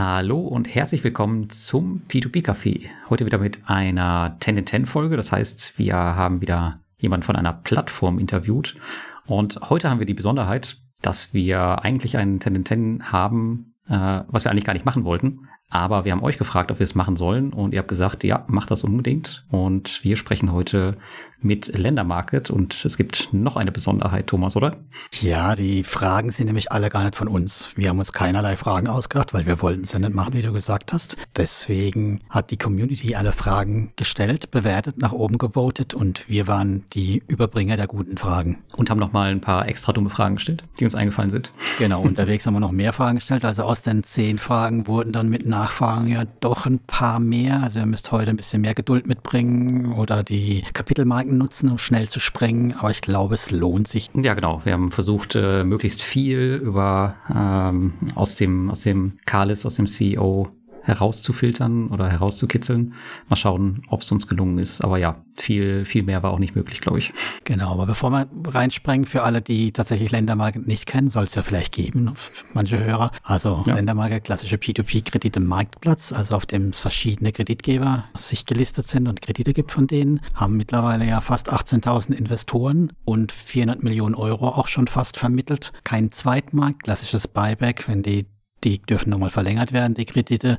Hallo und herzlich willkommen zum P2P Café. Heute wieder mit einer 10 in 10 Folge. Das heißt, wir haben wieder jemanden von einer Plattform interviewt. Und heute haben wir die Besonderheit, dass wir eigentlich einen 10 in 10 haben, äh, was wir eigentlich gar nicht machen wollten. Aber wir haben euch gefragt, ob wir es machen sollen und ihr habt gesagt, ja, macht das unbedingt. Und wir sprechen heute mit Ländermarket und es gibt noch eine Besonderheit, Thomas, oder? Ja, die Fragen sind nämlich alle gar nicht von uns. Wir haben uns keinerlei Fragen ausgedacht, weil wir wollten es ja nicht machen, wie du gesagt hast. Deswegen hat die Community alle Fragen gestellt, bewertet, nach oben gewotet und wir waren die Überbringer der guten Fragen. Und haben nochmal ein paar extra dumme Fragen gestellt, die uns eingefallen sind. Genau, unterwegs haben wir noch mehr Fragen gestellt. Also aus den zehn Fragen wurden dann mit Nachfragen ja doch ein paar mehr. Also ihr müsst heute ein bisschen mehr Geduld mitbringen oder die Kapitelmarken nutzen, um schnell zu sprengen, aber ich glaube, es lohnt sich. Ja, genau. Wir haben versucht, äh, möglichst viel über ähm, aus dem aus dem Kalis, aus dem CEO herauszufiltern oder herauszukitzeln. Mal schauen, ob es uns gelungen ist. Aber ja, viel, viel mehr war auch nicht möglich, glaube ich. Genau, aber bevor wir reinsprengen, für alle, die tatsächlich Ländermarke nicht kennen, soll es ja vielleicht geben, manche Hörer. Also ja. Ländermarke, klassische P2P-Kredite Marktplatz, also auf dem verschiedene Kreditgeber sich gelistet sind und Kredite gibt von denen, haben mittlerweile ja fast 18.000 Investoren und 400 Millionen Euro auch schon fast vermittelt. Kein Zweitmarkt, klassisches Buyback, wenn die die dürfen nochmal verlängert werden, die Kredite.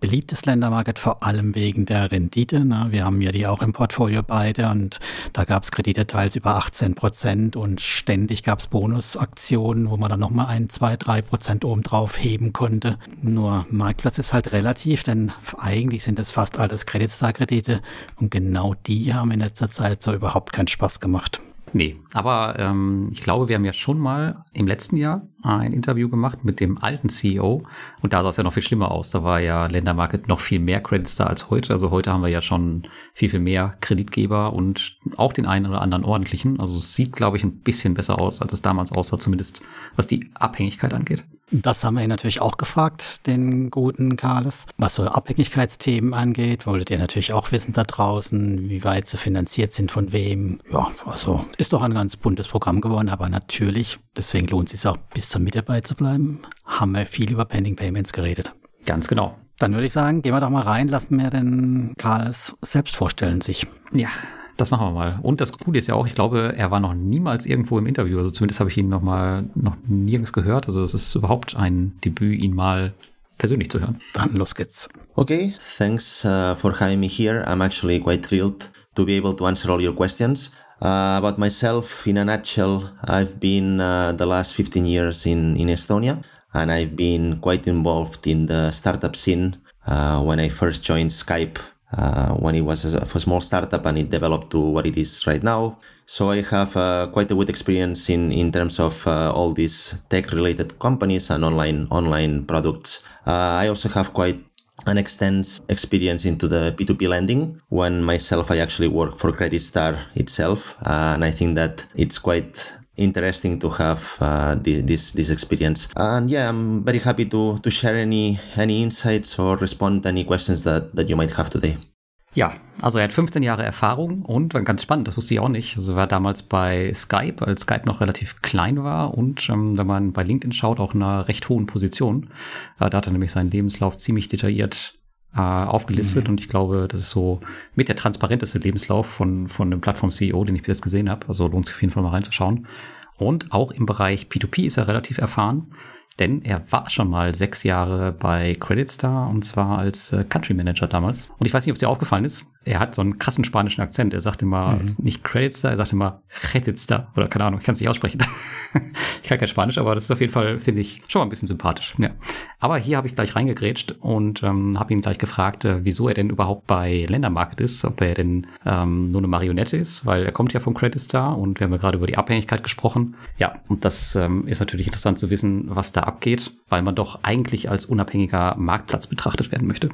Beliebtes Ländermarket vor allem wegen der Rendite. Ne? Wir haben ja die auch im Portfolio beide und da gab es Kredite teils über 18 Prozent und ständig gab es Bonusaktionen, wo man dann nochmal ein, zwei, drei Prozent obendrauf heben konnte. Nur Marktplatz ist halt relativ, denn eigentlich sind es fast alles Creditstar-Kredite und genau die haben in letzter Zeit so überhaupt keinen Spaß gemacht. Nee, aber ähm, ich glaube, wir haben ja schon mal im letzten Jahr ein Interview gemacht mit dem alten CEO und da sah es ja noch viel schlimmer aus. Da war ja Ländermarket noch viel mehr Credits da als heute. Also heute haben wir ja schon viel, viel mehr Kreditgeber und auch den einen oder anderen ordentlichen. Also es sieht, glaube ich, ein bisschen besser aus, als es damals aussah, zumindest was die Abhängigkeit angeht. Das haben wir ihn natürlich auch gefragt, den guten Carles. Was so Abhängigkeitsthemen angeht, wolltet ihr natürlich auch wissen da draußen, wie weit sie finanziert sind, von wem. Ja, also ist doch ein ganz buntes Programm geworden, aber natürlich, deswegen lohnt es sich auch bis zur Mitte dabei zu bleiben, haben wir viel über Pending Payments geredet. Ganz genau. Dann würde ich sagen, gehen wir doch mal rein, lassen wir den Carles selbst vorstellen sich. Ja, das machen wir mal. Und das Coole ist ja auch, ich glaube, er war noch niemals irgendwo im Interview. Also zumindest habe ich ihn noch mal noch nirgends gehört. Also es ist überhaupt ein Debüt, ihn mal persönlich zu hören. Dann los geht's. Okay, thanks uh, for having me here. I'm actually quite thrilled to be able to answer all your questions. Uh, about myself, in a nutshell, I've been uh, the last 15 years in, in Estonia and I've been quite involved in the startup scene. Uh, when I first joined Skype uh, when it was a, small startup and it developed to what it is right now. So I have uh, quite a good experience in, in terms of uh, all these tech related companies and online, online products. Uh, I also have quite an extensive experience into the P2P lending when myself, I actually work for Credit Star itself. Uh, and I think that it's quite interesting to have uh, this this experience. And yeah, I'm very happy to to share any any insights or respond any questions that that you might have today. Ja, also er hat 15 Jahre Erfahrung und ganz spannend, das wusste ich auch nicht. Also er war damals bei Skype, als Skype noch relativ klein war und ähm, wenn man bei LinkedIn schaut, auch in einer recht hohen Position. Äh, da hat er nämlich seinen Lebenslauf ziemlich detailliert äh, aufgelistet mhm. und ich glaube, das ist so mit der transparenteste Lebenslauf von, von einem Plattform-CEO, den ich bis jetzt gesehen habe. Also lohnt sich auf jeden Fall mal reinzuschauen. Und auch im Bereich P2P ist er relativ erfahren, denn er war schon mal sechs Jahre bei Credit Star und zwar als äh, Country Manager damals. Und ich weiß nicht, ob es dir aufgefallen ist, er hat so einen krassen spanischen Akzent. Er sagt immer mhm. nicht Credit Star, er sagt immer Credit Star oder keine Ahnung, ich kann es nicht aussprechen. ich kann kein Spanisch, aber das ist auf jeden Fall, finde ich, schon mal ein bisschen sympathisch. Ja. Aber hier habe ich gleich reingegrätscht und ähm, habe ihn gleich gefragt, äh, wieso er denn überhaupt bei Ländermarket ist, ob er denn ähm, nur eine Marionette ist, weil er kommt ja vom Credit Star und wir haben ja gerade über die Abhängigkeit gesprochen. Ja, und das ähm, ist natürlich interessant zu wissen, was da abgeht, weil man doch eigentlich als unabhängiger Marktplatz betrachtet werden möchte.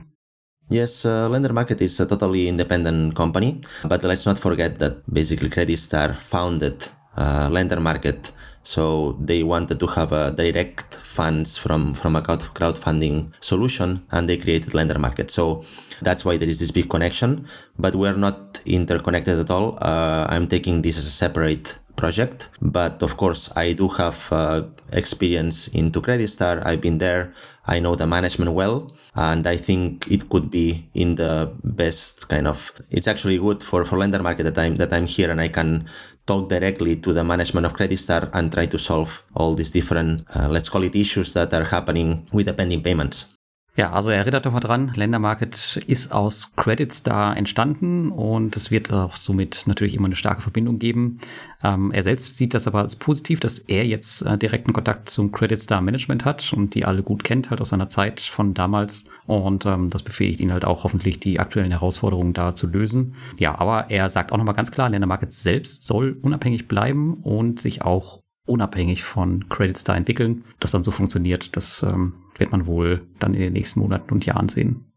Yes, uh, Lender Market is a totally independent company, but let's not forget that basically Credit Star founded uh, Lender Market, so they wanted to have a direct funds from from a crowdfunding solution, and they created Lender Market. So that's why there is this big connection, but we're not interconnected at all. Uh, I'm taking this as a separate project. But of course, I do have uh, experience into Credit Star. I've been there. I know the management well, and I think it could be in the best kind of. It's actually good for for lender market that I'm that I'm here and I can talk directly to the management of Credit Star and try to solve all these different, uh, let's call it issues that are happening with the pending payments. Ja, also erinnert doch mal dran, Ländermarket ist aus Credit Star entstanden und es wird auch somit natürlich immer eine starke Verbindung geben. Ähm, er selbst sieht das aber als positiv, dass er jetzt äh, direkten Kontakt zum Credit Star Management hat und die alle gut kennt, halt aus seiner Zeit von damals. Und ähm, das befähigt ihn halt auch hoffentlich, die aktuellen Herausforderungen da zu lösen. Ja, aber er sagt auch nochmal ganz klar, Ländermarket selbst soll unabhängig bleiben und sich auch unabhängig von Credit Star entwickeln. Das dann so funktioniert, das ähm, wird man wohl dann in den nächsten Monaten und Jahren sehen.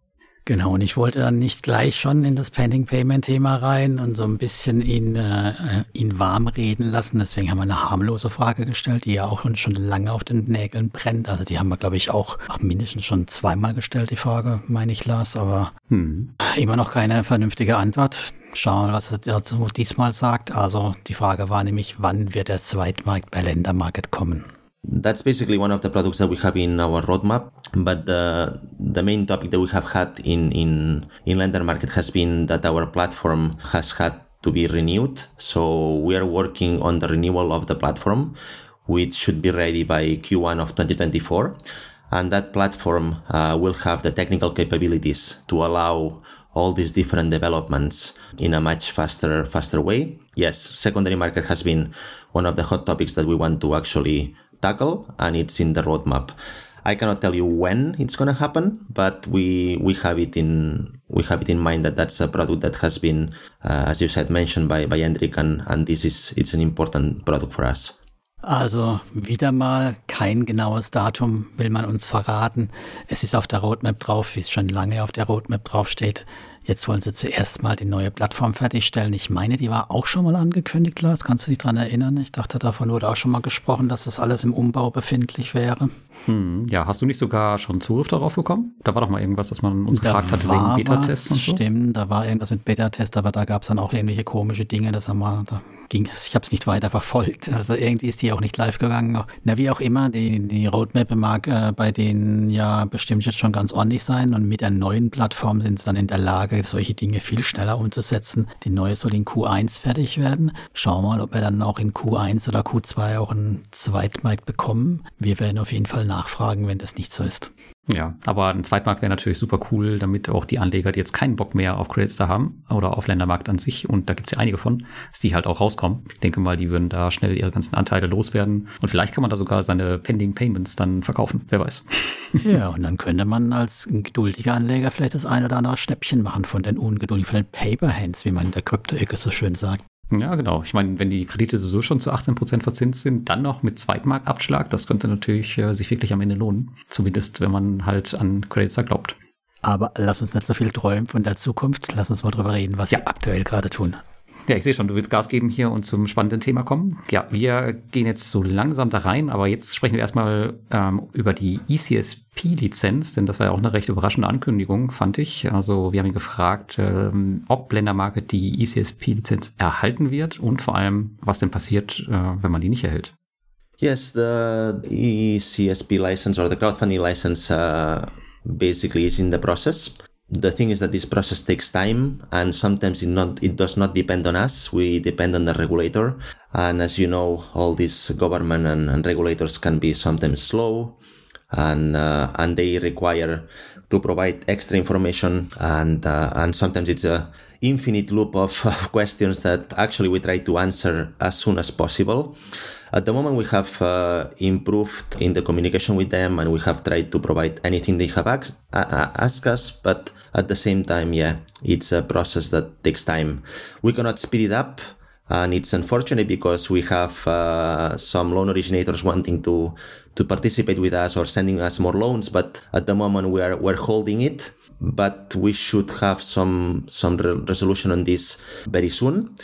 Genau, und ich wollte dann nicht gleich schon in das Pending Payment Thema rein und so ein bisschen ihn, äh, ihn warm reden lassen. Deswegen haben wir eine harmlose Frage gestellt, die ja auch schon lange auf den Nägeln brennt. Also die haben wir, glaube ich, auch ach, mindestens schon zweimal gestellt, die Frage, meine ich, Lars, aber hm. immer noch keine vernünftige Antwort. Schauen, was er dazu diesmal sagt. Also die Frage war nämlich, wann wird der Zweitmarkt bei Ländermarket kommen? That's basically one of the products that we have in our roadmap. But the the main topic that we have had in in in lender market has been that our platform has had to be renewed. So we are working on the renewal of the platform, which should be ready by Q1 of 2024. And that platform uh, will have the technical capabilities to allow all these different developments in a much faster faster way. Yes, secondary market has been one of the hot topics that we want to actually tackle and it's in the roadmap. I cannot tell you when it's going to happen, but we we have it in we have it in mind that that's a product that has been, uh, as you said, mentioned by by Hendrik, and and this is it's an important product for us. Also wieder mal kein genaues Datum will man uns verraten. Es ist auf der Roadmap drauf, wie es schon lange auf der Roadmap drauf steht. Jetzt wollen sie zuerst mal die neue Plattform fertigstellen. Ich meine, die war auch schon mal angekündigt, Lars. Kannst du dich daran erinnern? Ich dachte, davon wurde auch schon mal gesprochen, dass das alles im Umbau befindlich wäre. Hm, ja, hast du nicht sogar schon Zugriff darauf bekommen? Da war doch mal irgendwas, dass man uns da gefragt hatte wegen Beta-Tests und so. Stimmt, da war irgendwas mit Beta-Test, aber da gab es dann auch irgendwelche komische Dinge. Das haben wir, da ging ich habe es nicht weiter verfolgt. Also irgendwie ist die auch nicht live gegangen. Na, wie auch immer, die, die Roadmap mag äh, bei denen ja bestimmt jetzt schon ganz ordentlich sein und mit der neuen Plattform sind sie dann in der Lage, Lage, solche Dinge viel schneller umzusetzen. Die neue soll in Q1 fertig werden. Schauen wir mal, ob wir dann auch in Q1 oder Q2 auch einen Zweitmarkt bekommen. Wir werden auf jeden Fall nachfragen, wenn das nicht so ist. Ja, aber ein Zweitmarkt wäre natürlich super cool, damit auch die Anleger, die jetzt keinen Bock mehr auf Credits da haben oder auf Ländermarkt an sich, und da gibt es ja einige von, dass die halt auch rauskommen. Ich denke mal, die würden da schnell ihre ganzen Anteile loswerden und vielleicht kann man da sogar seine Pending Payments dann verkaufen, wer weiß. Ja, und dann könnte man als geduldiger Anleger vielleicht das ein oder andere Schnäppchen machen von den ungeduldigen, von den Paper Hands, wie man in der Krypto-Ecke so schön sagt. Ja, genau. Ich meine, wenn die Kredite sowieso schon zu 18 Prozent verzinst sind, dann noch mit Zweitmarktabschlag, das könnte natürlich äh, sich wirklich am Ende lohnen. Zumindest, wenn man halt an Credits glaubt. Aber lass uns nicht so viel träumen von der Zukunft. Lass uns mal drüber reden, was ja. wir aktuell gerade tun. Ja, ich sehe schon, du willst Gas geben hier und zum spannenden Thema kommen. Ja, wir gehen jetzt so langsam da rein, aber jetzt sprechen wir erstmal ähm, über die ECSP-Lizenz, denn das war ja auch eine recht überraschende Ankündigung, fand ich. Also wir haben ihn gefragt, ähm, ob Ländermarket die ECSP-Lizenz erhalten wird und vor allem, was denn passiert, äh, wenn man die nicht erhält. Yes, the ECSP license or the crowdfunding license uh, basically is in the process. The thing is that this process takes time and sometimes it not it does not depend on us. We depend on the regulator. And as you know all these government and, and regulators can be sometimes slow and uh, and they require to provide extra information and uh, and sometimes it's a infinite loop of, of questions that actually we try to answer as soon as possible at the moment, we have uh, improved in the communication with them and we have tried to provide anything they have asked, uh, us. But at the same time, yeah, it's a process that takes time. We cannot speed it up. And it's unfortunate because we have uh, some loan originators wanting to to participate with us or sending us more loans, but at the moment we are we're holding it. But we should have some some re- resolution on this very soon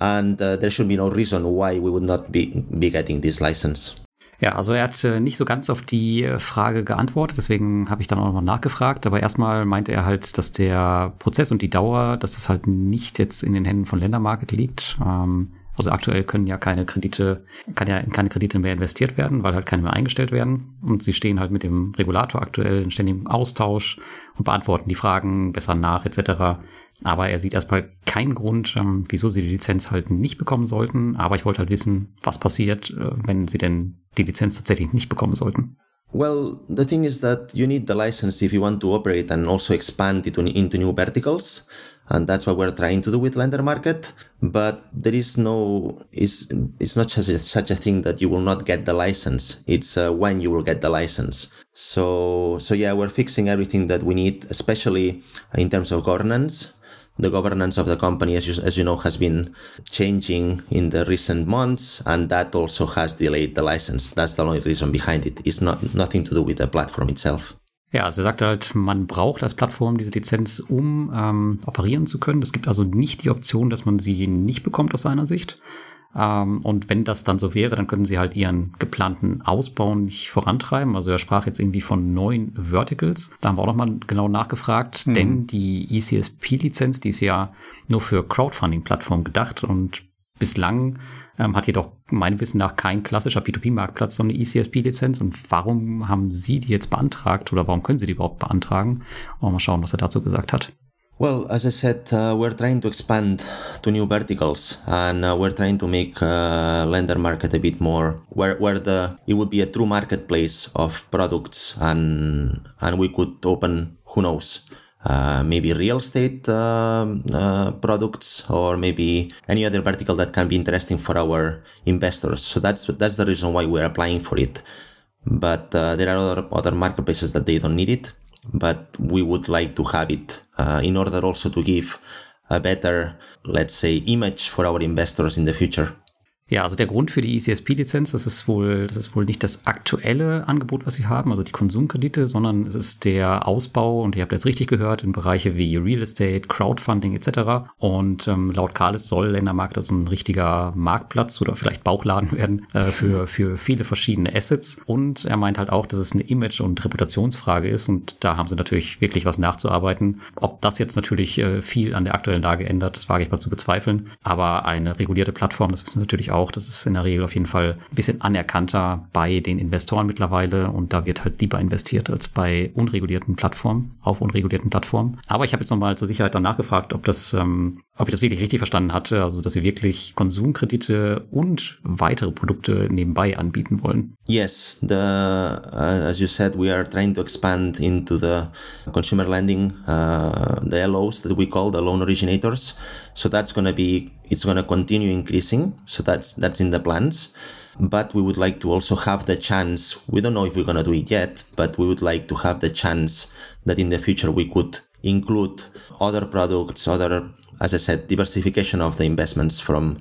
and uh, there should be no reason why we would not be, be getting this license. Ja, also er hat äh, nicht so ganz auf die äh, Frage geantwortet, deswegen habe ich dann auch nochmal nachgefragt. Aber erstmal meinte er halt, dass der Prozess und die Dauer, dass das halt nicht jetzt in den Händen von Ländermarket liegt. Ähm, Also aktuell können ja keine Kredite, kann ja keine Kredite mehr investiert werden, weil halt keine mehr eingestellt werden. Und sie stehen halt mit dem Regulator aktuell in ständigem Austausch und beantworten die Fragen besser nach etc. Aber er sieht erstmal keinen Grund, ähm, wieso sie die Lizenz halt nicht bekommen sollten. Aber ich wollte halt wissen, was passiert, äh, wenn sie denn die Lizenz tatsächlich nicht bekommen sollten. Well, the thing is that you need the license if you want to operate and also expand it into new verticals. And that's what we're trying to do with Lender Market. But there is no, it's, it's not such a, such a thing that you will not get the license. It's uh, when you will get the license. So, so yeah, we're fixing everything that we need, especially in terms of governance the governance of the company, as you, as you know, has been changing in the recent months, and that also has delayed the license. That's the only reason behind it. It's not nothing to do with the platform itself. Ja, also er sagt halt, man braucht als Plattform diese Lizenz, um ähm, operieren zu können. Es gibt also nicht die Option, dass man sie nicht bekommt aus seiner Sicht. Ähm, und wenn das dann so wäre, dann könnten sie halt ihren geplanten Ausbau nicht vorantreiben. Also er sprach jetzt irgendwie von neun Verticals. Da haben wir auch nochmal genau nachgefragt, mhm. denn die ECSP-Lizenz, die ist ja nur für Crowdfunding-Plattformen gedacht und bislang ähm, hat jedoch meinem Wissen nach kein klassischer P2P-Marktplatz so eine ECSP-Lizenz. Und warum haben Sie die jetzt beantragt oder warum können Sie die überhaupt beantragen? Und mal schauen, was er dazu gesagt hat. Well, as I said, uh, we're trying to expand to new verticals, and uh, we're trying to make uh, lender market a bit more where where the it would be a true marketplace of products, and and we could open who knows. Uh, maybe real estate uh, uh, products or maybe any other vertical that can be interesting for our investors. So that's that's the reason why we're applying for it. But uh, there are other other marketplaces that they don't need it but we would like to have it uh, in order also to give a better, let's say, image for our investors in the future. Ja, also der Grund für die ECSP-Lizenz, das ist wohl, das ist wohl nicht das aktuelle Angebot, was sie haben, also die Konsumkredite, sondern es ist der Ausbau, und ihr habt jetzt richtig gehört, in Bereiche wie Real Estate, Crowdfunding etc. Und ähm, laut Kalis soll Ländermarkt also ein richtiger Marktplatz oder vielleicht Bauchladen werden äh, für, für viele verschiedene Assets. Und er meint halt auch, dass es eine Image- und Reputationsfrage ist. Und da haben sie natürlich wirklich was nachzuarbeiten. Ob das jetzt natürlich äh, viel an der aktuellen Lage ändert, das wage ich mal zu bezweifeln. Aber eine regulierte Plattform, das wir natürlich auch, auch. Das ist in der Regel auf jeden Fall ein bisschen anerkannter bei den Investoren mittlerweile und da wird halt lieber investiert als bei unregulierten Plattformen, auf unregulierten Plattformen. Aber ich habe jetzt nochmal zur Sicherheit dann nachgefragt, ob das, ähm, ob ich das wirklich richtig verstanden hatte, also dass sie wirklich Konsumkredite und weitere Produkte nebenbei anbieten wollen. Yes, the uh, as you said, we are trying to expand into the consumer lending, uh, the LOs that we call the loan originators. So that's going to be it's going to continue increasing. So that's that's in the plans. But we would like to also have the chance. We don't know if we're going to do it yet, but we would like to have the chance that in the future we could include other products, other, as I said, diversification of the investments from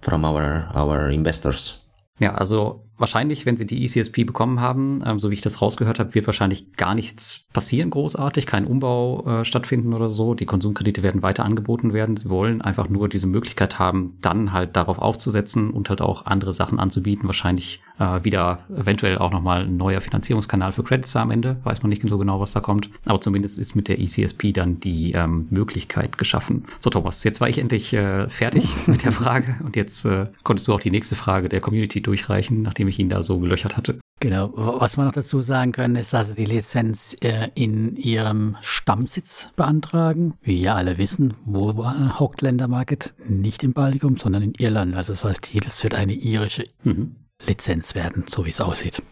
from our our investors. Ja, also wahrscheinlich, wenn sie die ECSP bekommen haben, ähm, so wie ich das rausgehört habe, wird wahrscheinlich gar nichts passieren großartig, kein Umbau äh, stattfinden oder so. Die Konsumkredite werden weiter angeboten werden. Sie wollen einfach nur diese Möglichkeit haben, dann halt darauf aufzusetzen und halt auch andere Sachen anzubieten. Wahrscheinlich äh, wieder eventuell auch nochmal ein neuer Finanzierungskanal für Credits am Ende. Weiß man nicht so genau, was da kommt. Aber zumindest ist mit der ECSP dann die ähm, Möglichkeit geschaffen. So, Thomas, jetzt war ich endlich äh, fertig mit der Frage und jetzt äh, konntest du auch die nächste Frage der Community durchreichen, nachdem ich ihn da so gelöchert hatte. Genau. Was wir noch dazu sagen können, ist, dass Sie die Lizenz äh, in Ihrem Stammsitz beantragen. Wie wir alle wissen, wo hockt Ländermarket? Nicht im Baltikum, sondern in Irland. Also das heißt, das wird eine irische mhm. Lizenz werden, so wie es aussieht.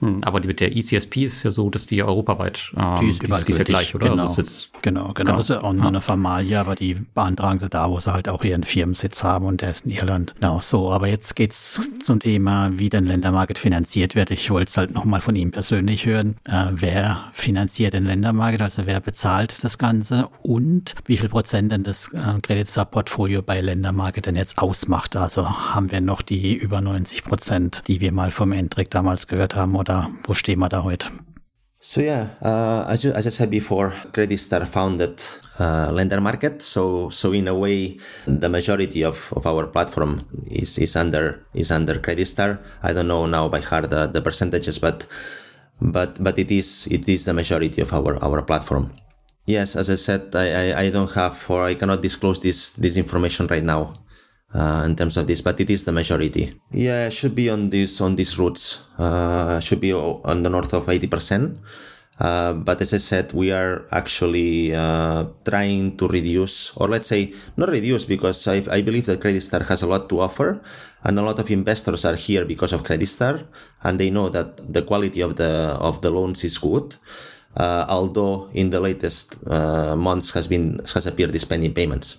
Hm, aber mit der ECSP ist es ja so, dass die europaweit, ähm, die ist, überall die ist ja gleich, oder? Genau, also jetzt, genau, genau. Also auch nur eine Formalie, aber die beantragen sie da, wo sie halt auch ihren Firmensitz haben und der ist in Irland. Genau, so. Aber jetzt geht's zum Thema, wie den Ländermarket finanziert wird. Ich wollte es halt nochmal von ihm persönlich hören. Äh, wer finanziert den Ländermarket? Also wer bezahlt das Ganze? Und wie viel Prozent denn das äh, Credit Sub Portfolio bei Ländermarket denn jetzt ausmacht? Also haben wir noch die über 90 Prozent, die wir mal vom Endrick damals gehört haben, oder oder wo stehen wir da heute? So yeah, uh, as, you, as I said before, Credit Star founded uh, Lender Market. So so in a way, the majority of, of our platform is, is under is under Credit Star. I don't know now by heart the, the percentages, but but but it is it is the majority of our our platform. Yes, as I said, I, I, I don't have or I cannot disclose this this information right now. Uh, in terms of this, but it is the majority. Yeah, it should be on this on these routes. Uh, should be on the north of eighty percent. Uh, but as I said, we are actually uh, trying to reduce, or let's say not reduce, because I, I believe that Credit Star has a lot to offer, and a lot of investors are here because of Credit Star, and they know that the quality of the of the loans is good. Uh, although in the latest uh, months has been has appeared these pending payments.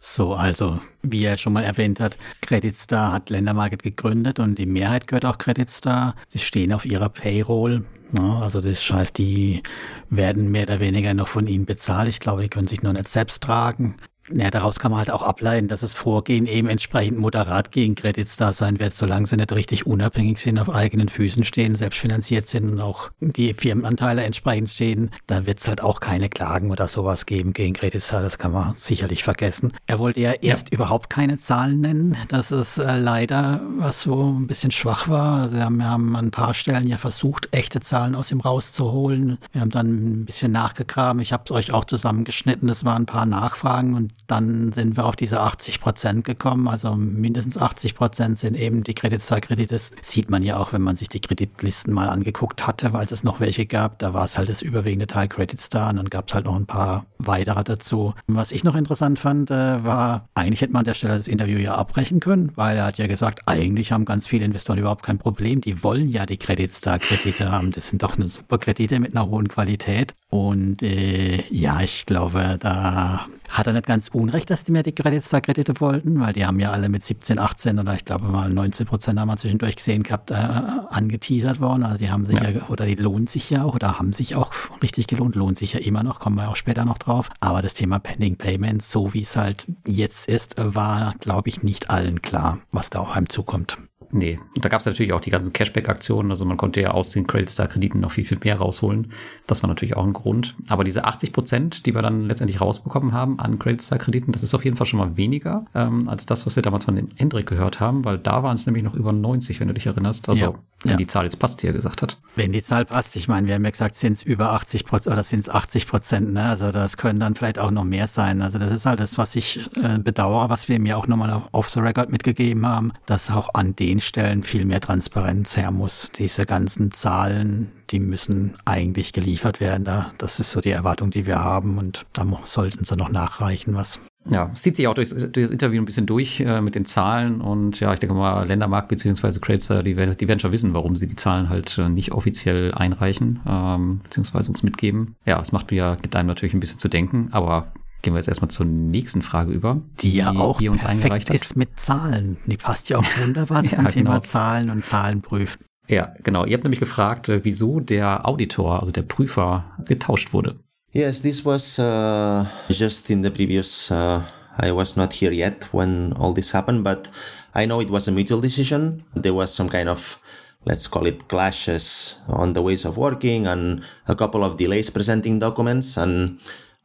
So, also, wie er schon mal erwähnt hat, Credit Star hat Ländermarket gegründet und die Mehrheit gehört auch Credit Star. Sie stehen auf ihrer Payroll. Ja, also das heißt, die werden mehr oder weniger noch von ihnen bezahlt. Ich glaube, die können sich noch nicht selbst tragen. Ja, daraus kann man halt auch ableiten, dass das Vorgehen eben entsprechend moderat gegen Credits da sein wird, solange sie nicht richtig unabhängig sind, auf eigenen Füßen stehen, selbstfinanziert sind und auch die Firmenanteile entsprechend stehen, dann wird es halt auch keine Klagen oder sowas geben gegen Credits da, das kann man sicherlich vergessen. Er wollte ja erst ja. überhaupt keine Zahlen nennen, das ist äh, leider was so ein bisschen schwach war. Also wir haben, wir haben an ein paar Stellen ja versucht, echte Zahlen aus ihm rauszuholen. Wir haben dann ein bisschen nachgegraben, ich habe es euch auch zusammengeschnitten, es waren ein paar Nachfragen und dann sind wir auf diese 80 Prozent gekommen. Also mindestens 80 Prozent sind eben die Kreditzahlkredite. Das sieht man ja auch, wenn man sich die Kreditlisten mal angeguckt hatte, weil es noch welche gab. Da war es halt das überwiegende Teil Credit Star und dann gab es halt noch ein paar weitere dazu. Was ich noch interessant fand, äh, war, eigentlich hätte man an der Stelle das Interview ja abbrechen können, weil er hat ja gesagt, eigentlich haben ganz viele Investoren überhaupt kein Problem. Die wollen ja die Credit Star Kredite haben. Das sind doch eine super Kredite mit einer hohen Qualität. Und äh, ja, ich glaube, da hat er nicht ganz unrecht, dass die mehr die Kredite wollten, weil die haben ja alle mit 17, 18 oder ich glaube mal 19 Prozent haben wir zwischendurch gesehen gehabt, äh, angeteasert worden. Also die haben sich ja. ja. oder die lohnt sich ja auch oder haben sich auch richtig gelohnt, lohnt sich ja immer noch, kommen wir auch später noch drauf. Aber das Thema Pending Payments, so wie es halt jetzt ist, war, glaube ich, nicht allen klar, was da auf einem zukommt. Nee, und da gab es natürlich auch die ganzen Cashback-Aktionen, also man konnte ja aus den Credit Star-Krediten noch viel, viel mehr rausholen. Das war natürlich auch ein Grund. Aber diese 80 Prozent, die wir dann letztendlich rausbekommen haben an Credit Star-Krediten, das ist auf jeden Fall schon mal weniger ähm, als das, was wir damals von dem Endrick gehört haben, weil da waren es nämlich noch über 90, wenn du dich erinnerst. Also ja, wenn ja. die Zahl jetzt passt, die er gesagt hat. Wenn die Zahl passt, ich meine, wir haben ja gesagt, sind es über 80 Prozent oder sind es 80 Prozent, ne? Also das können dann vielleicht auch noch mehr sein. Also das ist halt das, was ich äh, bedauere, was wir mir auch nochmal auf, off the record mitgegeben haben, dass auch an den Stellen viel mehr Transparenz her muss. Diese ganzen Zahlen, die müssen eigentlich geliefert werden. Da, das ist so die Erwartung, die wir haben und da sollten sie noch nachreichen, was. Ja, sieht sich auch durch, durch das Interview ein bisschen durch äh, mit den Zahlen und ja, ich denke mal, Ländermarkt bzw. Creditster, die, die werden schon wissen, warum sie die Zahlen halt äh, nicht offiziell einreichen ähm, bzw. uns mitgeben. Ja, das macht mir, gibt einem natürlich ein bisschen zu denken, aber Gehen wir jetzt erstmal zur nächsten Frage über, die, die ja auch die uns eingereicht hat. ist mit Zahlen. Die passt ja auch wunderbar zum ja, Thema genau. Zahlen und Zahlen prüfen. Ja, genau. Ihr habt nämlich gefragt, äh, wieso der Auditor, also der Prüfer, getauscht wurde. Yes, this was uh, just in the previous. Uh, I was not here yet when all this happened, but I know it was a mutual decision. There was some kind of let's call it clashes on the ways of working and a couple of delays presenting documents and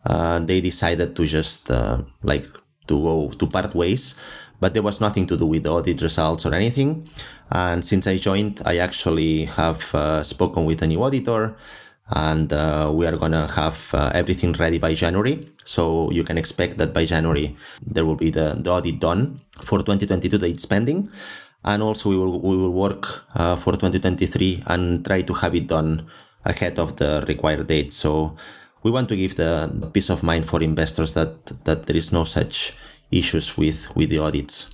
uh, they decided to just uh, like to go to part ways but there was nothing to do with the audit results or anything. And since i joined i actually have uh, spoken with a new auditor and uh, we are gonna have uh, everything ready by january. So you can expect that by january there will be the, the audit done for 2022 that it's pending and also we will we will work uh, for 2023 and try to have it done ahead of the required date. So we want to give the peace of mind for investors that that there is no such issues with with the audits.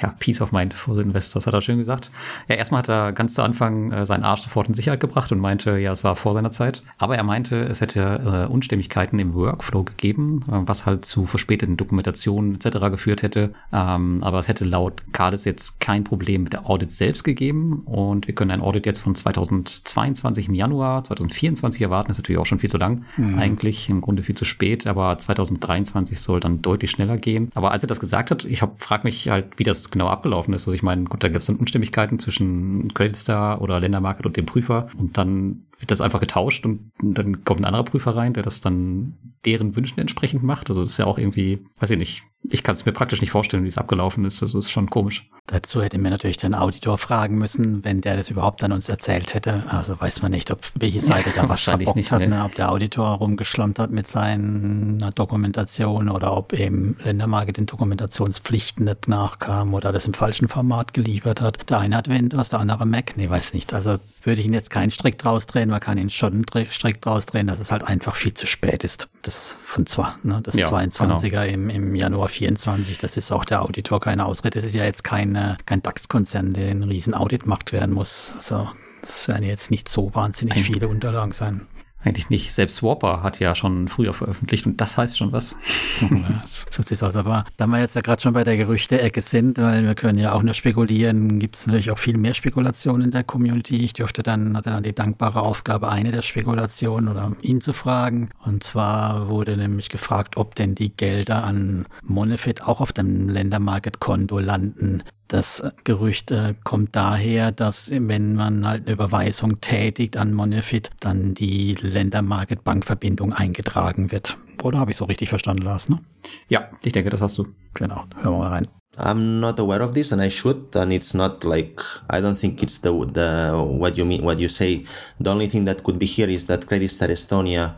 Ja, Peace of Mind for the Investors, hat er schön gesagt. Ja, erstmal hat er ganz zu Anfang äh, seinen Arsch sofort in Sicherheit gebracht und meinte, ja, es war vor seiner Zeit. Aber er meinte, es hätte äh, Unstimmigkeiten im Workflow gegeben, äh, was halt zu verspäteten Dokumentationen etc. geführt hätte. Ähm, aber es hätte laut Cardis jetzt kein Problem mit der Audit selbst gegeben und wir können ein Audit jetzt von 2022 im Januar, 2024 erwarten. Das ist natürlich auch schon viel zu lang. Mhm. Eigentlich im Grunde viel zu spät, aber 2023 soll dann deutlich schneller gehen. Aber als er das gesagt hat, ich frage mich halt, wie das genau abgelaufen ist. Also ich meine, gut, da gibt es dann Unstimmigkeiten zwischen Credit Star oder Ländermarket und dem Prüfer. Und dann wird das einfach getauscht und dann kommt ein anderer Prüfer rein, der das dann deren Wünschen entsprechend macht. Also das ist ja auch irgendwie, weiß ich nicht, ich kann es mir praktisch nicht vorstellen, wie es abgelaufen ist. Das ist schon komisch. Dazu hätte mir natürlich den Auditor fragen müssen, wenn der das überhaupt an uns erzählt hätte. Also weiß man nicht, ob welche Seite ja, da was verbockt nicht, hat, ne? ne? ob der Auditor rumgeschlommt hat mit seiner Dokumentation oder ob eben Ländermarke den Dokumentationspflichten nicht nachkam oder das im falschen Format geliefert hat. Der eine hat Windows, der andere Mac. Nee, weiß nicht. Also würde ich ihn jetzt keinen Strick draus drehen, man kann ihn schon einen Strick draus drehen, dass es halt einfach viel zu spät ist. Das von zwar, ne, das ja, 22er genau. im, im Januar 24, das ist auch der Auditor keine Ausrede. Das ist ja jetzt kein keine, kein DAX-Konzern, der ein riesen Audit gemacht werden muss. Also das werden jetzt nicht so wahnsinnig viele Unterlagen sein. Eigentlich nicht. Selbst Swapper hat ja schon früher veröffentlicht und das heißt schon was. so sieht es aus. Aber da wir jetzt ja gerade schon bei der Gerüchte-Ecke sind, weil wir können ja auch nur spekulieren, gibt es natürlich auch viel mehr Spekulationen in der Community. Ich dürfte dann, hatte dann die dankbare Aufgabe, eine der Spekulationen oder ihn zu fragen. Und zwar wurde nämlich gefragt, ob denn die Gelder an Monefit auch auf dem Ländermarket-Konto landen, das Gerücht äh, kommt daher, dass wenn man halt eine Überweisung tätigt an Monefit, dann die Ländermarket-Bankverbindung eingetragen wird. Oder habe ich so richtig verstanden, Lars? Ne? Ja, ich denke, das hast du. Genau, hören wir mal rein. I'm not aware of this, and I should. And it's not like I don't think it's the the what you mean what you say. The only thing that could be here is that Credit Star Estonia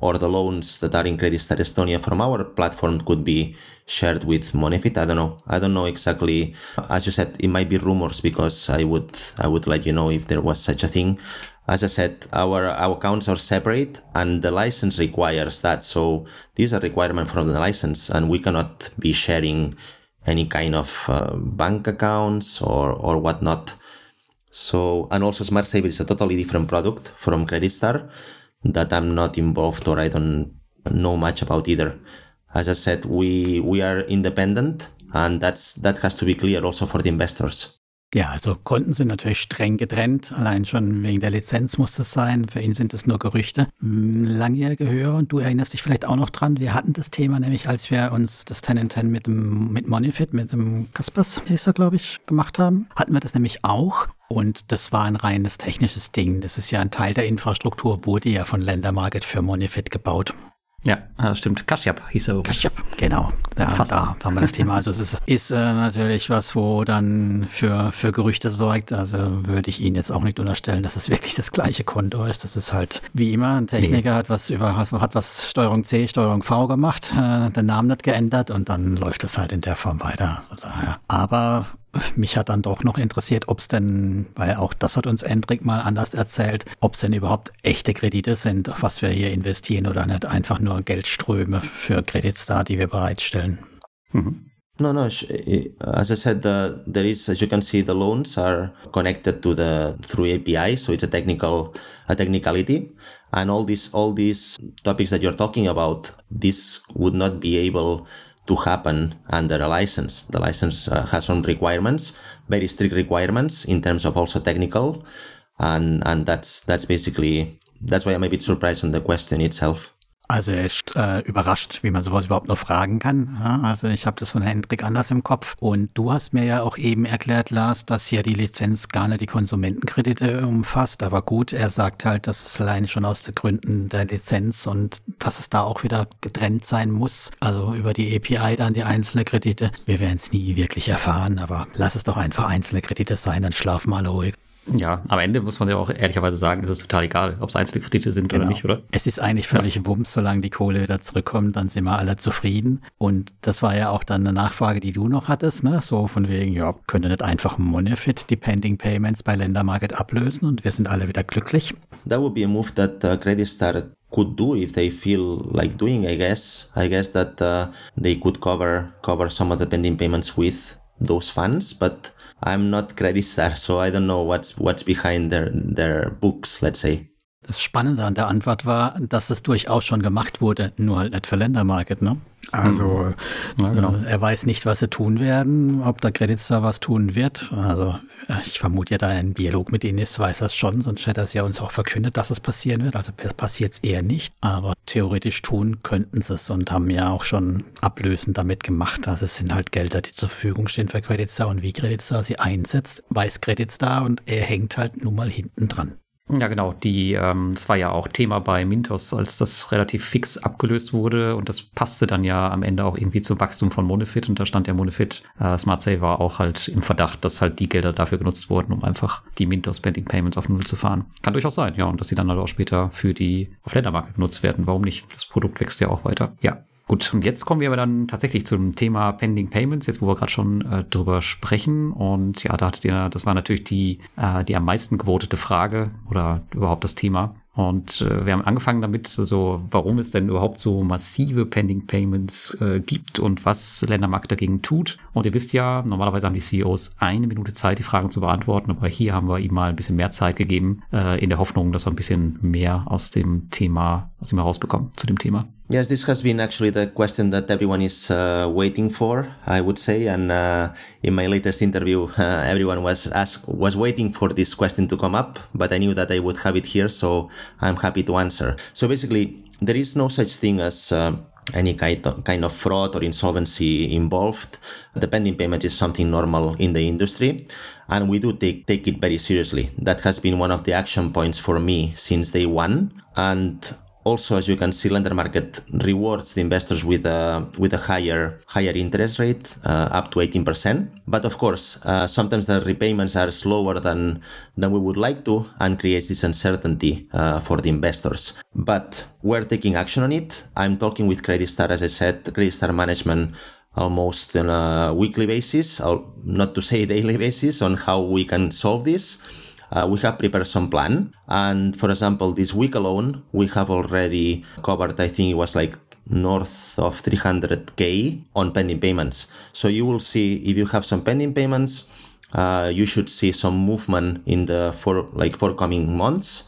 or the loans that are in Credit Star Estonia from our platform could be shared with Monefit. I don't know. I don't know exactly. As you said, it might be rumors because I would I would let you know if there was such a thing. As I said, our, our accounts are separate and the license requires that. So these are requirements from the license and we cannot be sharing any kind of uh, bank accounts or, or whatnot. So, and also Smart Saver is a totally different product from Credit Star that I'm not involved or I don't know much about either. As I said, we, we are independent and that's, that has to be clear also for the investors. Ja, also Konten sind natürlich streng getrennt. Allein schon wegen der Lizenz muss das sein. Für ihn sind es nur Gerüchte. Hm, langjährige Hörer, und du erinnerst dich vielleicht auch noch dran, wir hatten das Thema nämlich, als wir uns das 10 in 10 mit dem mit Monifit, mit dem Kaspers, hieß er, glaube ich, gemacht haben, hatten wir das nämlich auch. Und das war ein reines technisches Ding. Das ist ja ein Teil der Infrastruktur, wurde ja von Ländermarket für Monifit gebaut. Ja, stimmt. Kashyap hieß er. Kashyap, genau. Ja, Fast. Da, da haben wir das Thema. Also es ist, ist äh, natürlich was, wo dann für, für Gerüchte sorgt. Also würde ich Ihnen jetzt auch nicht unterstellen, dass es wirklich das gleiche Konto ist. Das ist halt wie immer. Ein Techniker nee. hat was über hat was Steuerung C, Steuerung V gemacht, äh, den Namen nicht geändert und dann läuft es halt in der Form weiter. Also, ja. Aber mich hat dann doch noch interessiert, ob es denn, weil auch das hat uns Endrik mal anders erzählt, ob es denn überhaupt echte Kredite sind, was wir hier investieren oder nicht einfach nur Geldströme für Creditstar, die wir bereitstellen. Mhm. No, no. As I said, uh, there is, as you can see, the loans are connected to the through API, so it's a technical, a technicality, and all these, all these topics that you're talking about, this would not be able to happen under a license. The license uh, has some requirements, very strict requirements in terms of also technical, and and that's that's basically that's why I'm a bit surprised on the question itself. Also er ist äh, überrascht, wie man sowas überhaupt noch fragen kann. Ja, also ich habe das von Hendrik anders im Kopf. Und du hast mir ja auch eben erklärt, Lars, dass hier die Lizenz gar nicht die Konsumentenkredite umfasst. Aber gut, er sagt halt, dass es alleine schon aus den Gründen der Lizenz und dass es da auch wieder getrennt sein muss. Also über die API dann die einzelnen Kredite. Wir werden es nie wirklich erfahren, aber lass es doch einfach einzelne Kredite sein, dann schlafen alle ruhig. Ja, am Ende muss man ja auch ehrlicherweise sagen, es ist total egal, ob es einzelne Kredite sind genau. oder nicht, oder? Es ist eigentlich völlig ja. Wumms, solange die Kohle wieder zurückkommt, dann sind wir alle zufrieden. Und das war ja auch dann eine Nachfrage, die du noch hattest, ne? So von wegen, ja, könnte nicht einfach Monefit die Pending Payments bei Ländermarket ablösen und wir sind alle wieder glücklich. That would be a move that uh, Credit Star could do if they feel like doing, I guess. I guess that uh, they could cover cover some of the pending payments with those funds, but I'm not credit star, so I don't know what's what's behind their their books, let's say. Das Spannende an der Antwort war, dass es durchaus schon gemacht wurde, nur halt nicht für Ländermarket, ne? Also ja, genau. äh, er weiß nicht, was sie tun werden, ob der Credit Star was tun wird. Also äh, ich vermute ja, da ein Dialog mit ihnen ist, weiß er es schon, sonst hätte er es ja uns auch verkündet, dass es passieren wird. Also passiert es eher nicht, aber theoretisch tun könnten sie es und haben ja auch schon Ablösen damit gemacht. Also es sind halt Gelder, die zur Verfügung stehen für Credit Star und wie Credit Star sie einsetzt, weiß Credit Star und er hängt halt nun mal hinten dran. Ja, genau. Die, ähm, das war ja auch Thema bei Mintos, als das relativ fix abgelöst wurde und das passte dann ja am Ende auch irgendwie zum Wachstum von Monefit und da stand der Monefit äh, Smart Saver auch halt im Verdacht, dass halt die Gelder dafür genutzt wurden, um einfach die Mintos Spending Payments auf Null zu fahren. Kann durchaus sein, ja, und dass die dann halt auch später für die auf Ländermarke genutzt werden. Warum nicht? Das Produkt wächst ja auch weiter. Ja. Gut, und jetzt kommen wir aber dann tatsächlich zum Thema Pending Payments, jetzt wo wir gerade schon äh, drüber sprechen. Und ja, da hattet ihr, das war natürlich die, äh, die am meisten gewotete Frage oder überhaupt das Thema. Und äh, wir haben angefangen damit, so warum es denn überhaupt so massive Pending Payments äh, gibt und was Ländermarkt dagegen tut. Und ihr wisst ja, normalerweise haben die CEOs eine Minute Zeit, die Fragen zu beantworten, aber hier haben wir ihm mal ein bisschen mehr Zeit gegeben, äh, in der Hoffnung, dass wir ein bisschen mehr aus dem Thema, aus ihm herausbekommen zu dem Thema. Yes, this has been actually the question that everyone is uh, waiting for, I would say. And uh, in my latest interview, uh, everyone was asked, was waiting for this question to come up, but I knew that I would have it here, so I'm happy to answer. So basically, there is no such thing as uh, any kind of, kind of fraud or insolvency involved. The pending payment is something normal in the industry, and we do take take it very seriously. That has been one of the action points for me since day one, and also, as you can see, lender market rewards the investors with a with a higher higher interest rate, uh, up to 18%. But of course, uh, sometimes the repayments are slower than than we would like to, and creates this uncertainty uh, for the investors. But we're taking action on it. I'm talking with Credit Star, as I said, Credit Star management almost on a weekly basis, not to say daily basis, on how we can solve this uh, we have prepared some plan. And for example, this week alone, we have already covered, I think it was like north of 300k on pending payments. So you will see if you have some pending payments, uh, you should see some movement in the for like forthcoming months.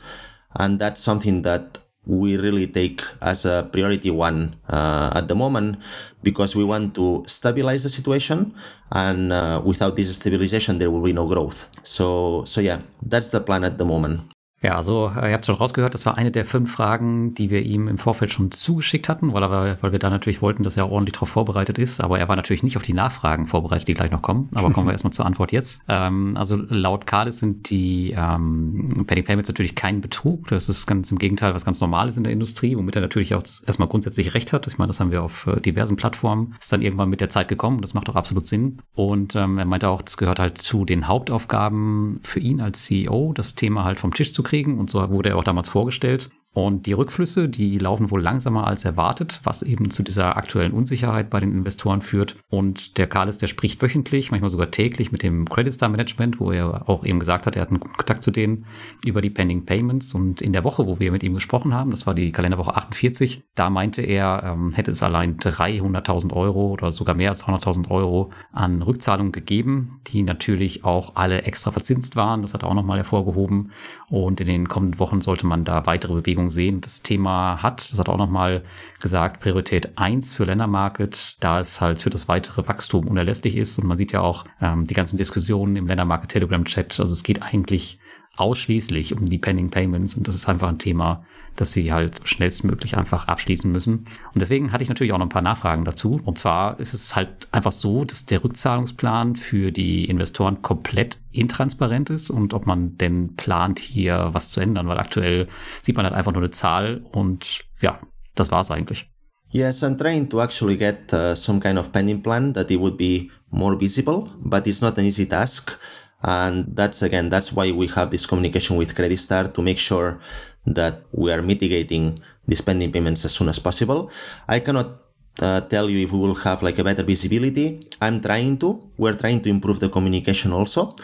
And that's something that we really take as a priority one uh, at the moment because we want to stabilize the situation and uh, without this stabilization there will be no growth. So so yeah that's the plan at the moment Ja, also ihr habt schon rausgehört, das war eine der fünf Fragen, die wir ihm im Vorfeld schon zugeschickt hatten, weil, er, weil wir da natürlich wollten, dass er ordentlich darauf vorbereitet ist. Aber er war natürlich nicht auf die Nachfragen vorbereitet, die gleich noch kommen. Aber kommen wir erstmal zur Antwort jetzt. Ähm, also laut Cardis sind die ähm, Penny Payments natürlich kein Betrug. Das ist ganz im Gegenteil was ganz Normales in der Industrie, womit er natürlich auch erstmal grundsätzlich recht hat. Ich meine, das haben wir auf äh, diversen Plattformen. Ist dann irgendwann mit der Zeit gekommen. Das macht auch absolut Sinn. Und ähm, er meinte auch, das gehört halt zu den Hauptaufgaben für ihn als CEO, das Thema halt vom Tisch zu kriegen kriegen und so wurde er auch damals vorgestellt. Und die Rückflüsse, die laufen wohl langsamer als erwartet, was eben zu dieser aktuellen Unsicherheit bei den Investoren führt. Und der Carles, der spricht wöchentlich, manchmal sogar täglich mit dem Credit Star Management, wo er auch eben gesagt hat, er hat einen guten Kontakt zu denen über die Pending Payments. Und in der Woche, wo wir mit ihm gesprochen haben, das war die Kalenderwoche 48, da meinte er, ähm, hätte es allein 300.000 Euro oder sogar mehr als 300.000 Euro an Rückzahlungen gegeben, die natürlich auch alle extra verzinst waren. Das hat er auch nochmal hervorgehoben. Und in den kommenden Wochen sollte man da weitere Bewegungen Bewegung sehen, das Thema hat. Das hat auch nochmal gesagt, Priorität eins für Ländermarket, da es halt für das weitere Wachstum unerlässlich ist. Und man sieht ja auch ähm, die ganzen Diskussionen im Ländermarket Telegram Chat. Also es geht eigentlich ausschließlich um die Pending Payments und das ist einfach ein Thema, das sie halt schnellstmöglich einfach abschließen müssen. Und deswegen hatte ich natürlich auch noch ein paar Nachfragen dazu. Und zwar ist es halt einfach so, dass der Rückzahlungsplan für die Investoren komplett intransparent ist und ob man denn plant, hier was zu ändern, weil aktuell sieht man halt einfach nur eine Zahl und ja, das war's eigentlich. Yes, I'm trying to actually get uh, some kind of pending plan that it would be more visible, but it's not an easy task. And that's again, that's why we have this communication with Credit Star to make sure that we are mitigating the spending payments as soon as possible. I cannot uh, tell you if we will have like a better visibility. I'm trying to. We're trying to improve the communication also.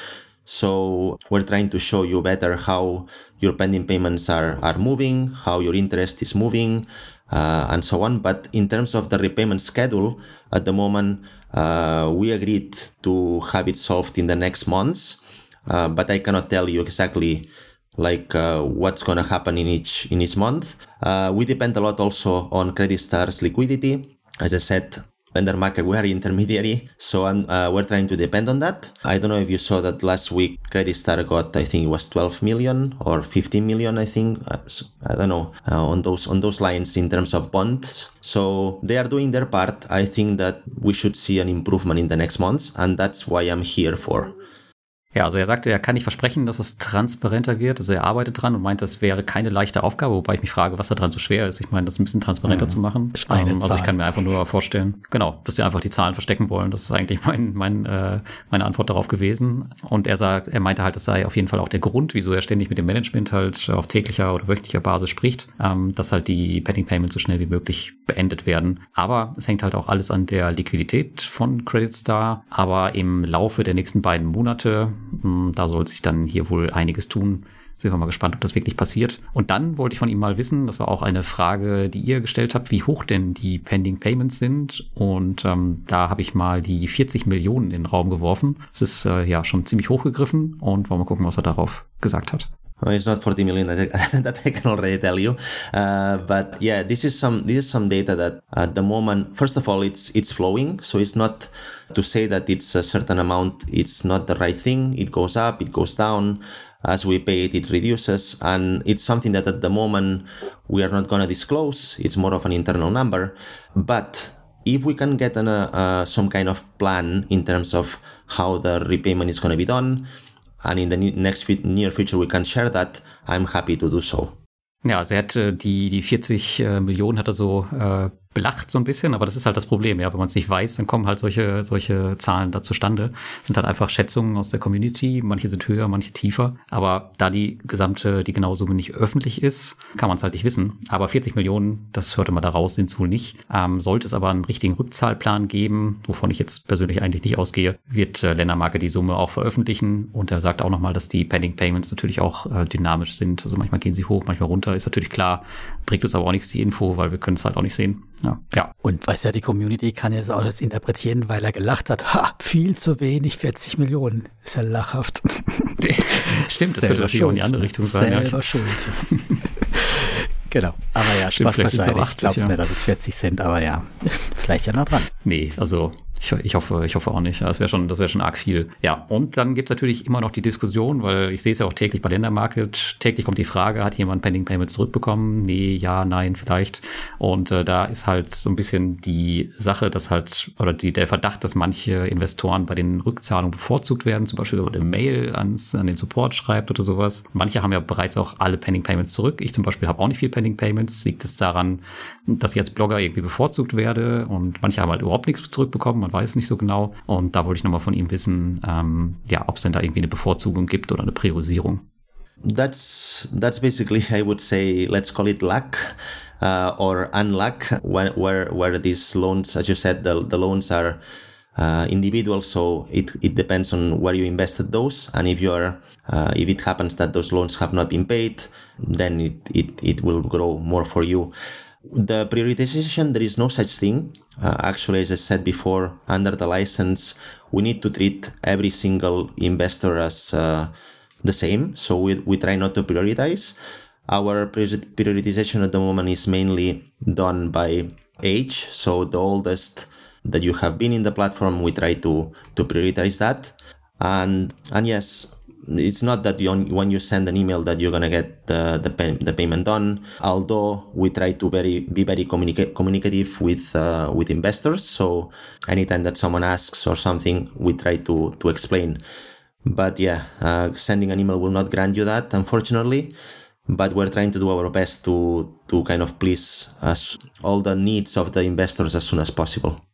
So we're trying to show you better how your pending payments are, are moving, how your interest is moving, uh, and so on. But in terms of the repayment schedule, at the moment, uh, we agreed to have it solved in the next months. Uh, but I cannot tell you exactly like uh, what's going to happen in each in each month. Uh, we depend a lot also on Credit Star's liquidity. As I said, lender market we are intermediary, so uh, we're trying to depend on that. I don't know if you saw that last week Credit Star got I think it was 12 million or 15 million I think uh, I don't know uh, on those on those lines in terms of bonds. So they are doing their part. I think that we should see an improvement in the next months, and that's why I'm here for. Ja, also er sagte, er kann nicht versprechen, dass es transparenter wird. Also er arbeitet dran und meint, das wäre keine leichte Aufgabe, wobei ich mich frage, was da dran so schwer ist. Ich meine, das ein bisschen transparenter mhm. zu machen. Ähm, also ich kann mir einfach nur vorstellen, genau, dass sie einfach die Zahlen verstecken wollen. Das ist eigentlich mein, mein, äh, meine Antwort darauf gewesen. Und er sagt, er meinte halt, das sei auf jeden Fall auch der Grund, wieso er ständig mit dem Management halt auf täglicher oder wöchentlicher Basis spricht, ähm, dass halt die Pending Payments so schnell wie möglich beendet werden. Aber es hängt halt auch alles an der Liquidität von Credit Star. Aber im Laufe der nächsten beiden Monate da soll sich dann hier wohl einiges tun. Sind wir mal gespannt, ob das wirklich passiert. Und dann wollte ich von ihm mal wissen, das war auch eine Frage, die ihr gestellt habt, wie hoch denn die Pending Payments sind. Und ähm, da habe ich mal die 40 Millionen in den Raum geworfen. Das ist äh, ja schon ziemlich hochgegriffen und wollen wir gucken, was er darauf gesagt hat. It's not 40 million that I, can already tell you, uh, but yeah, this is some this is some data that at the moment, first of all, it's it's flowing, so it's not to say that it's a certain amount. It's not the right thing. It goes up, it goes down. As we pay it, it reduces, and it's something that at the moment we are not going to disclose. It's more of an internal number, but if we can get an, uh, some kind of plan in terms of how the repayment is going to be done, and in the next near future we can share that, I'm happy to do so. Ja, also er hat äh, die, die 40 äh, Millionen hat er so äh, belacht so ein bisschen, aber das ist halt das Problem, ja. Wenn man es nicht weiß, dann kommen halt solche, solche Zahlen da zustande. Das sind halt einfach Schätzungen aus der Community. Manche sind höher, manche tiefer. Aber da die gesamte, die genaue Summe nicht öffentlich ist, kann man es halt nicht wissen. Aber 40 Millionen, das hörte man daraus, sind es wohl nicht. Ähm, sollte es aber einen richtigen Rückzahlplan geben, wovon ich jetzt persönlich eigentlich nicht ausgehe, wird äh, Ländermarke die Summe auch veröffentlichen. Und er sagt auch nochmal, dass die Pending Payments natürlich auch äh, dynamisch sind. Also manchmal gehen sie hoch, manchmal runter. Ist natürlich klar, bringt uns aber auch nichts die Info, weil wir können es halt auch nicht sehen. Ja. ja. Und weiß ja, die Community kann jetzt auch das interpretieren, weil er gelacht hat. Ha, viel zu wenig, 40 Millionen. Ist ja lachhaft. Stimmt, das könnte natürlich auch in die andere Richtung sein. Selber ja. schuld. genau. Aber ja, Spaß beiseite. Ich glaube ja. nicht, dass es 40 sind, aber ja, vielleicht ja noch dran. Nee, also ich, ich, hoffe, ich hoffe auch nicht. Das wäre schon, das wäre schon arg viel. Ja, und dann gibt's natürlich immer noch die Diskussion, weil ich sehe es ja auch täglich bei Ländermarket. Täglich kommt die Frage, hat jemand Pending Payment zurückbekommen? Nee, ja, nein, vielleicht. Und äh, da ist halt so ein bisschen die Sache, dass halt, oder die, der Verdacht, dass manche Investoren bei den Rückzahlungen bevorzugt werden, zum Beispiel über eine Mail ans, an den Support schreibt oder sowas. Manche haben ja bereits auch alle Pending Payments zurück. Ich zum Beispiel habe auch nicht viel Pending Payments. Liegt es daran, dass ich als Blogger irgendwie bevorzugt werde und manche haben halt überhaupt nichts zurückbekommen man weiß nicht so genau. Und da wollte ich nochmal von ihm wissen, ähm, ja, ob es denn da irgendwie eine Bevorzugung gibt oder eine Priorisierung. That's that's basically I would say let's call it luck uh, or unluck where where where these loans, as you said, the the loans are uh, individual, so it, it depends on where you invested those. And if you are, uh, if it happens that those loans have not been paid, then it, it, it will grow more for you. The prioritization, there is no such thing. Uh, actually, as I said before, under the license, we need to treat every single investor as uh, the same. So we, we try not to prioritize. Our prioritization at the moment is mainly done by age. So the oldest that you have been in the platform, we try to, to prioritize that. And, and yes, it's not that you, when you send an email that you're gonna get the the, pay, the payment done. Although we try to very be very communica- communicative with uh, with investors, so anytime that someone asks or something, we try to to explain. But yeah, uh, sending an email will not grant you that, unfortunately. But we're trying to do our best to to kind of please us all the needs of the investors as soon as possible.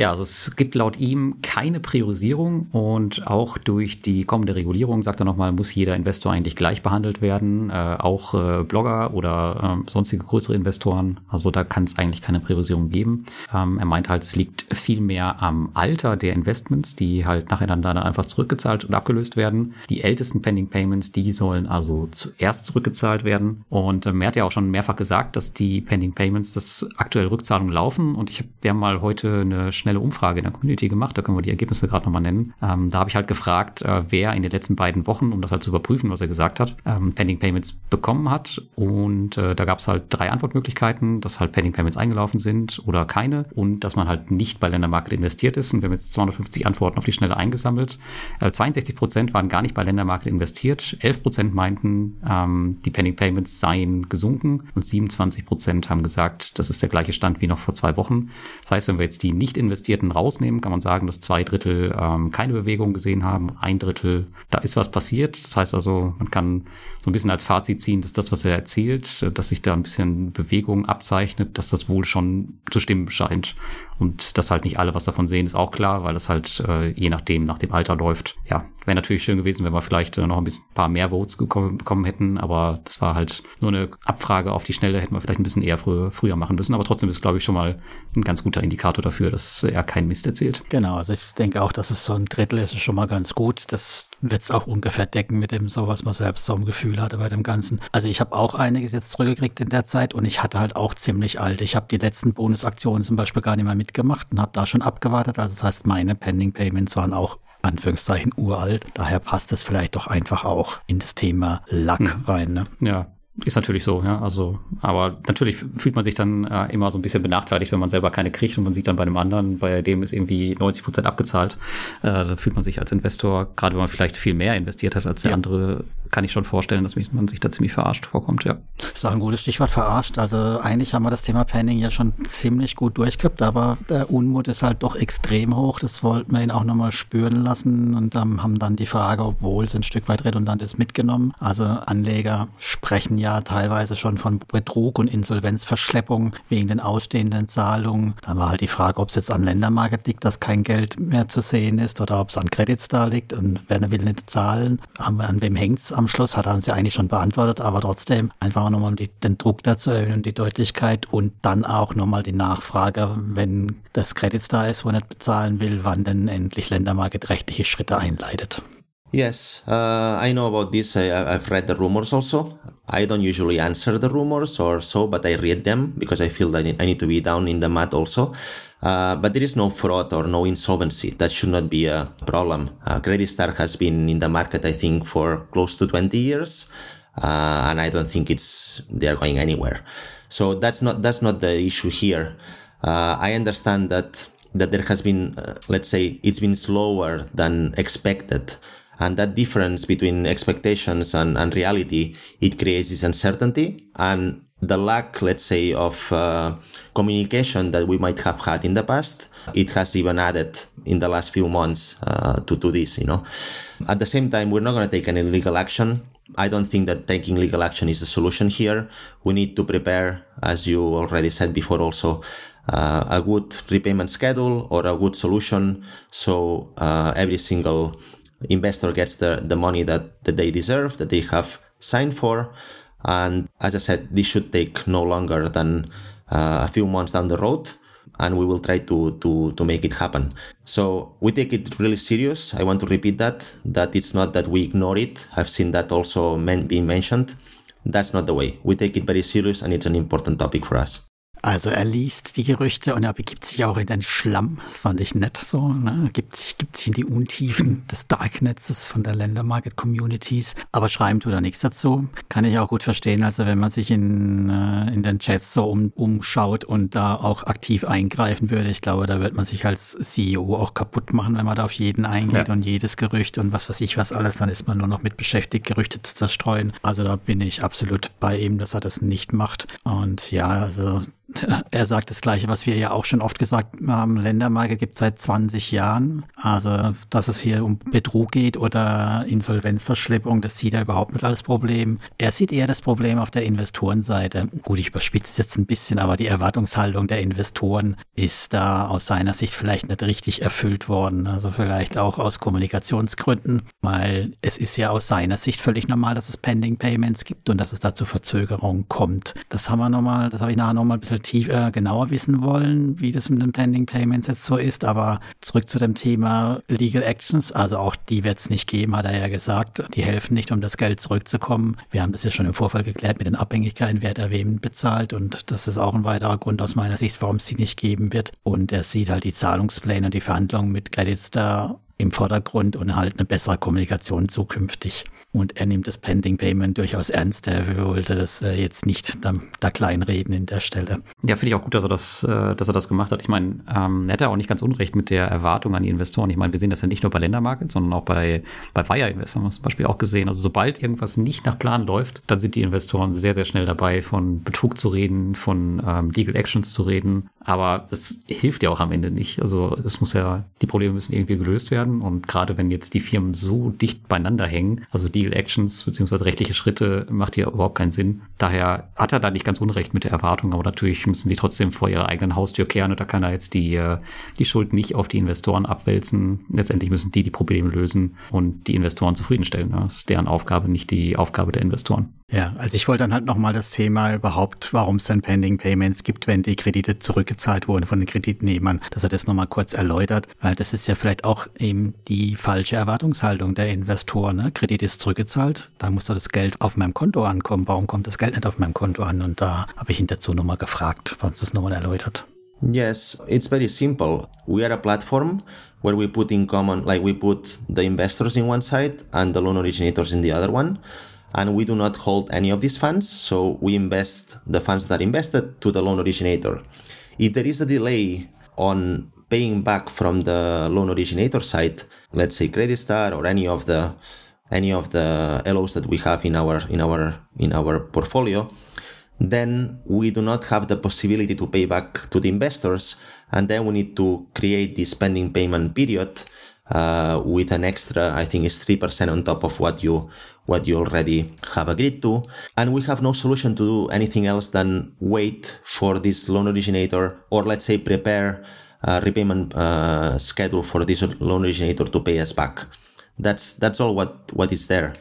Ja, also es gibt laut ihm keine Priorisierung und auch durch die kommende Regulierung, sagt er nochmal, muss jeder Investor eigentlich gleich behandelt werden, äh, auch äh, Blogger oder äh, sonstige größere Investoren. Also da kann es eigentlich keine Priorisierung geben. Ähm, er meint halt, es liegt viel mehr am Alter der Investments, die halt nacheinander dann einfach zurückgezahlt und abgelöst werden. Die ältesten Pending Payments, die sollen also zuerst zurückgezahlt werden. Und ähm, er hat ja auch schon mehrfach gesagt, dass die Pending Payments, das aktuell Rückzahlungen laufen. Und ich habe haben mal heute eine schnelle Umfrage in der Community gemacht, da können wir die Ergebnisse gerade nochmal nennen. Ähm, da habe ich halt gefragt, äh, wer in den letzten beiden Wochen, um das halt zu überprüfen, was er gesagt hat, ähm, Pending Payments bekommen hat. Und äh, da gab es halt drei Antwortmöglichkeiten, dass halt Pending Payments eingelaufen sind oder keine und dass man halt nicht bei Ländermarket investiert ist. Und wir haben jetzt 250 Antworten auf die Schnelle eingesammelt. Äh, 62 Prozent waren gar nicht bei Ländermarket investiert. 11 Prozent meinten, ähm, die Pending Payments seien gesunken und 27 Prozent haben gesagt, das ist der gleiche Stand wie noch vor zwei Wochen. Das heißt, wenn wir jetzt die nicht Investierten rausnehmen, kann man sagen, dass zwei Drittel ähm, keine Bewegung gesehen haben, ein Drittel, da ist was passiert. Das heißt also, man kann so ein bisschen als Fazit ziehen, dass das, was er erzählt, dass sich da ein bisschen Bewegung abzeichnet, dass das wohl schon zu stimmen scheint. Und dass halt nicht alle was davon sehen, ist auch klar, weil es halt äh, je nachdem nach dem Alter läuft. Ja, wäre natürlich schön gewesen, wenn wir vielleicht äh, noch ein bisschen paar mehr Votes gekommen, bekommen hätten, aber das war halt nur eine Abfrage auf die Schnelle, hätten wir vielleicht ein bisschen eher früher, früher machen müssen. Aber trotzdem ist, glaube ich, schon mal ein ganz guter Indikator dafür, dass er keinen Mist erzählt. Genau, also ich denke auch, dass es so ein Drittel ist, ist schon mal ganz gut. Das wird es auch ungefähr decken mit dem, so was man selbst so ein Gefühl hatte bei dem Ganzen. Also ich habe auch einiges jetzt zurückgekriegt in der Zeit und ich hatte halt auch ziemlich alt. Ich habe die letzten Bonusaktionen zum Beispiel gar nicht mehr mitgemacht und habe da schon abgewartet. Also das heißt, meine Pending Payments waren auch Anführungszeichen uralt. Daher passt es vielleicht doch einfach auch in das Thema Luck hm. rein. Ne? Ja, ist natürlich so, ja. Also, aber natürlich fühlt man sich dann äh, immer so ein bisschen benachteiligt, wenn man selber keine kriegt und man sieht dann bei einem anderen, bei dem ist irgendwie 90 Prozent abgezahlt. Äh, da fühlt man sich als Investor, gerade wenn man vielleicht viel mehr investiert hat als der ja. andere, kann ich schon vorstellen, dass man sich da ziemlich verarscht vorkommt, ja. Das ist auch ein gutes Stichwort verarscht. Also eigentlich haben wir das Thema Panning ja schon ziemlich gut durchgehabt, aber der Unmut ist halt doch extrem hoch. Das wollten wir ihn auch nochmal spüren lassen und ähm, haben dann die Frage, obwohl es ein Stück weit redundant ist, mitgenommen. Also Anleger sprechen ja teilweise schon von Betrug und Insolvenzverschleppung wegen den ausstehenden Zahlungen. Da war halt die Frage, ob es jetzt an Ländermarket liegt, dass kein Geld mehr zu sehen ist oder ob es an Credits da liegt und wer will nicht zahlen. An wem hängt es am Schluss? Hat er uns ja eigentlich schon beantwortet, aber trotzdem einfach nochmal den Druck dazu erhöhen und die Deutlichkeit und dann auch nochmal die Nachfrage, wenn das Credits da ist, wo er nicht bezahlen will, wann denn endlich Ländermarket rechtliche Schritte einleitet. Yes, uh, I know about this. I, have read the rumors also. I don't usually answer the rumors or so, but I read them because I feel that I need to be down in the mud also. Uh, but there is no fraud or no insolvency. That should not be a problem. Uh, Credit Star has been in the market, I think, for close to 20 years. Uh, and I don't think it's, they're going anywhere. So that's not, that's not the issue here. Uh, I understand that, that there has been, uh, let's say, it's been slower than expected and that difference between expectations and, and reality it creates this uncertainty and the lack let's say of uh, communication that we might have had in the past it has even added in the last few months uh, to, to this you know at the same time we're not going to take any legal action I don't think that taking legal action is the solution here. We need to prepare, as you already said before, also uh, a good repayment schedule or a good solution. So uh, every single investor gets the, the money that, that they deserve, that they have signed for. And as I said, this should take no longer than uh, a few months down the road. And we will try to, to, to make it happen. So we take it really serious. I want to repeat that, that it's not that we ignore it. I've seen that also men- being mentioned. That's not the way. We take it very serious and it's an important topic for us. Also er liest die Gerüchte und er begibt sich auch in den Schlamm. Das fand ich nett so. Ne? Er gibt sich, gibt sich in die Untiefen des Darknetzes von der Ländermarket Communities. Aber schreiben tut er nichts dazu. Kann ich auch gut verstehen. Also wenn man sich in, äh, in den Chats so um, umschaut und da auch aktiv eingreifen würde, ich glaube, da wird man sich als CEO auch kaputt machen, wenn man da auf jeden eingeht ja. und jedes Gerücht und was weiß ich was alles, dann ist man nur noch mit beschäftigt, Gerüchte zu zerstreuen. Also da bin ich absolut bei ihm, dass er das nicht macht. Und ja, also er sagt das Gleiche, was wir ja auch schon oft gesagt haben. Ländermarke gibt es seit 20 Jahren. Also, dass es hier um Betrug geht oder Insolvenzverschleppung, das sieht er überhaupt nicht als Problem. Er sieht eher das Problem auf der Investorenseite. Gut, ich überspitze jetzt ein bisschen, aber die Erwartungshaltung der Investoren ist da aus seiner Sicht vielleicht nicht richtig erfüllt worden. Also vielleicht auch aus Kommunikationsgründen, weil es ist ja aus seiner Sicht völlig normal, dass es Pending Payments gibt und dass es da zu Verzögerungen kommt. Das haben wir nochmal, das habe ich nachher nochmal ein bisschen tiefer, genauer wissen wollen, wie das mit den Pending Payments jetzt so ist. Aber zurück zu dem Thema Legal Actions. Also auch die wird es nicht geben, hat er ja gesagt. Die helfen nicht, um das Geld zurückzukommen. Wir haben das ja schon im Vorfall geklärt mit den Abhängigkeiten, wer da wem bezahlt. Und das ist auch ein weiterer Grund aus meiner Sicht, warum es sie nicht geben wird. Und er sieht halt die Zahlungspläne und die Verhandlungen mit Credit Star im Vordergrund und halt eine bessere Kommunikation zukünftig. Und er nimmt das Pending Payment durchaus ernst. Er wollte das äh, jetzt nicht da, da kleinreden in der Stelle. Ja, finde ich auch gut, dass er das, äh, dass er das gemacht hat. Ich meine, ähm, er hat ja auch nicht ganz unrecht mit der Erwartung an die Investoren. Ich meine, wir sehen das ja nicht nur bei Ländermarket, sondern auch bei, bei Wire Invest haben wir zum Beispiel auch gesehen. Also sobald irgendwas nicht nach Plan läuft, dann sind die Investoren sehr, sehr schnell dabei, von Betrug zu reden, von ähm, Legal Actions zu reden. Aber das hilft ja auch am Ende nicht. Also es muss ja, die Probleme müssen irgendwie gelöst werden. Und gerade wenn jetzt die Firmen so dicht beieinander hängen, also Legal Actions beziehungsweise rechtliche Schritte, macht ja überhaupt keinen Sinn. Daher hat er da nicht ganz unrecht mit der Erwartung, aber natürlich müssen die trotzdem vor ihrer eigenen Haustür kehren und da kann er jetzt die, äh, die Schuld nicht auf die Investoren abwälzen. Letztendlich müssen die die Probleme lösen und die Investoren zufriedenstellen. Das ist deren Aufgabe, nicht die Aufgabe der Investoren. Ja, also ich wollte dann halt nochmal das Thema überhaupt, warum es denn Pending Payments gibt, wenn die Kredite zurückgezahlt wurden von den Kreditnehmern, dass er das nochmal kurz erläutert, weil das ist ja vielleicht auch eben die falsche Erwartungshaltung der Investoren. Ne? Kredit ist zurückgezahlt, dann muss doch das Geld auf meinem Konto ankommen. Warum kommt das Geld nicht auf meinem Konto an? Und da habe ich ihn dazu nochmal gefragt, was das nochmal erläutert. Yes, it's very simple. We are a platform where we put in common, like we put the investors in one side and the loan originators in the other one. And we do not hold any of these funds. So we invest the funds that invested to the loan originator. If there is a delay on paying back from the loan originator side, let's say Credit Star or any of the any of the LOs that we have in our in our in our portfolio, then we do not have the possibility to pay back to the investors, and then we need to create this pending payment period uh, with an extra, I think it's three percent on top of what you what you already have agreed to. And we have no solution to do anything else than wait for this loan originator or let's say prepare a repayment uh, schedule for this loan originator to pay us back. That's, that's all what, what is there.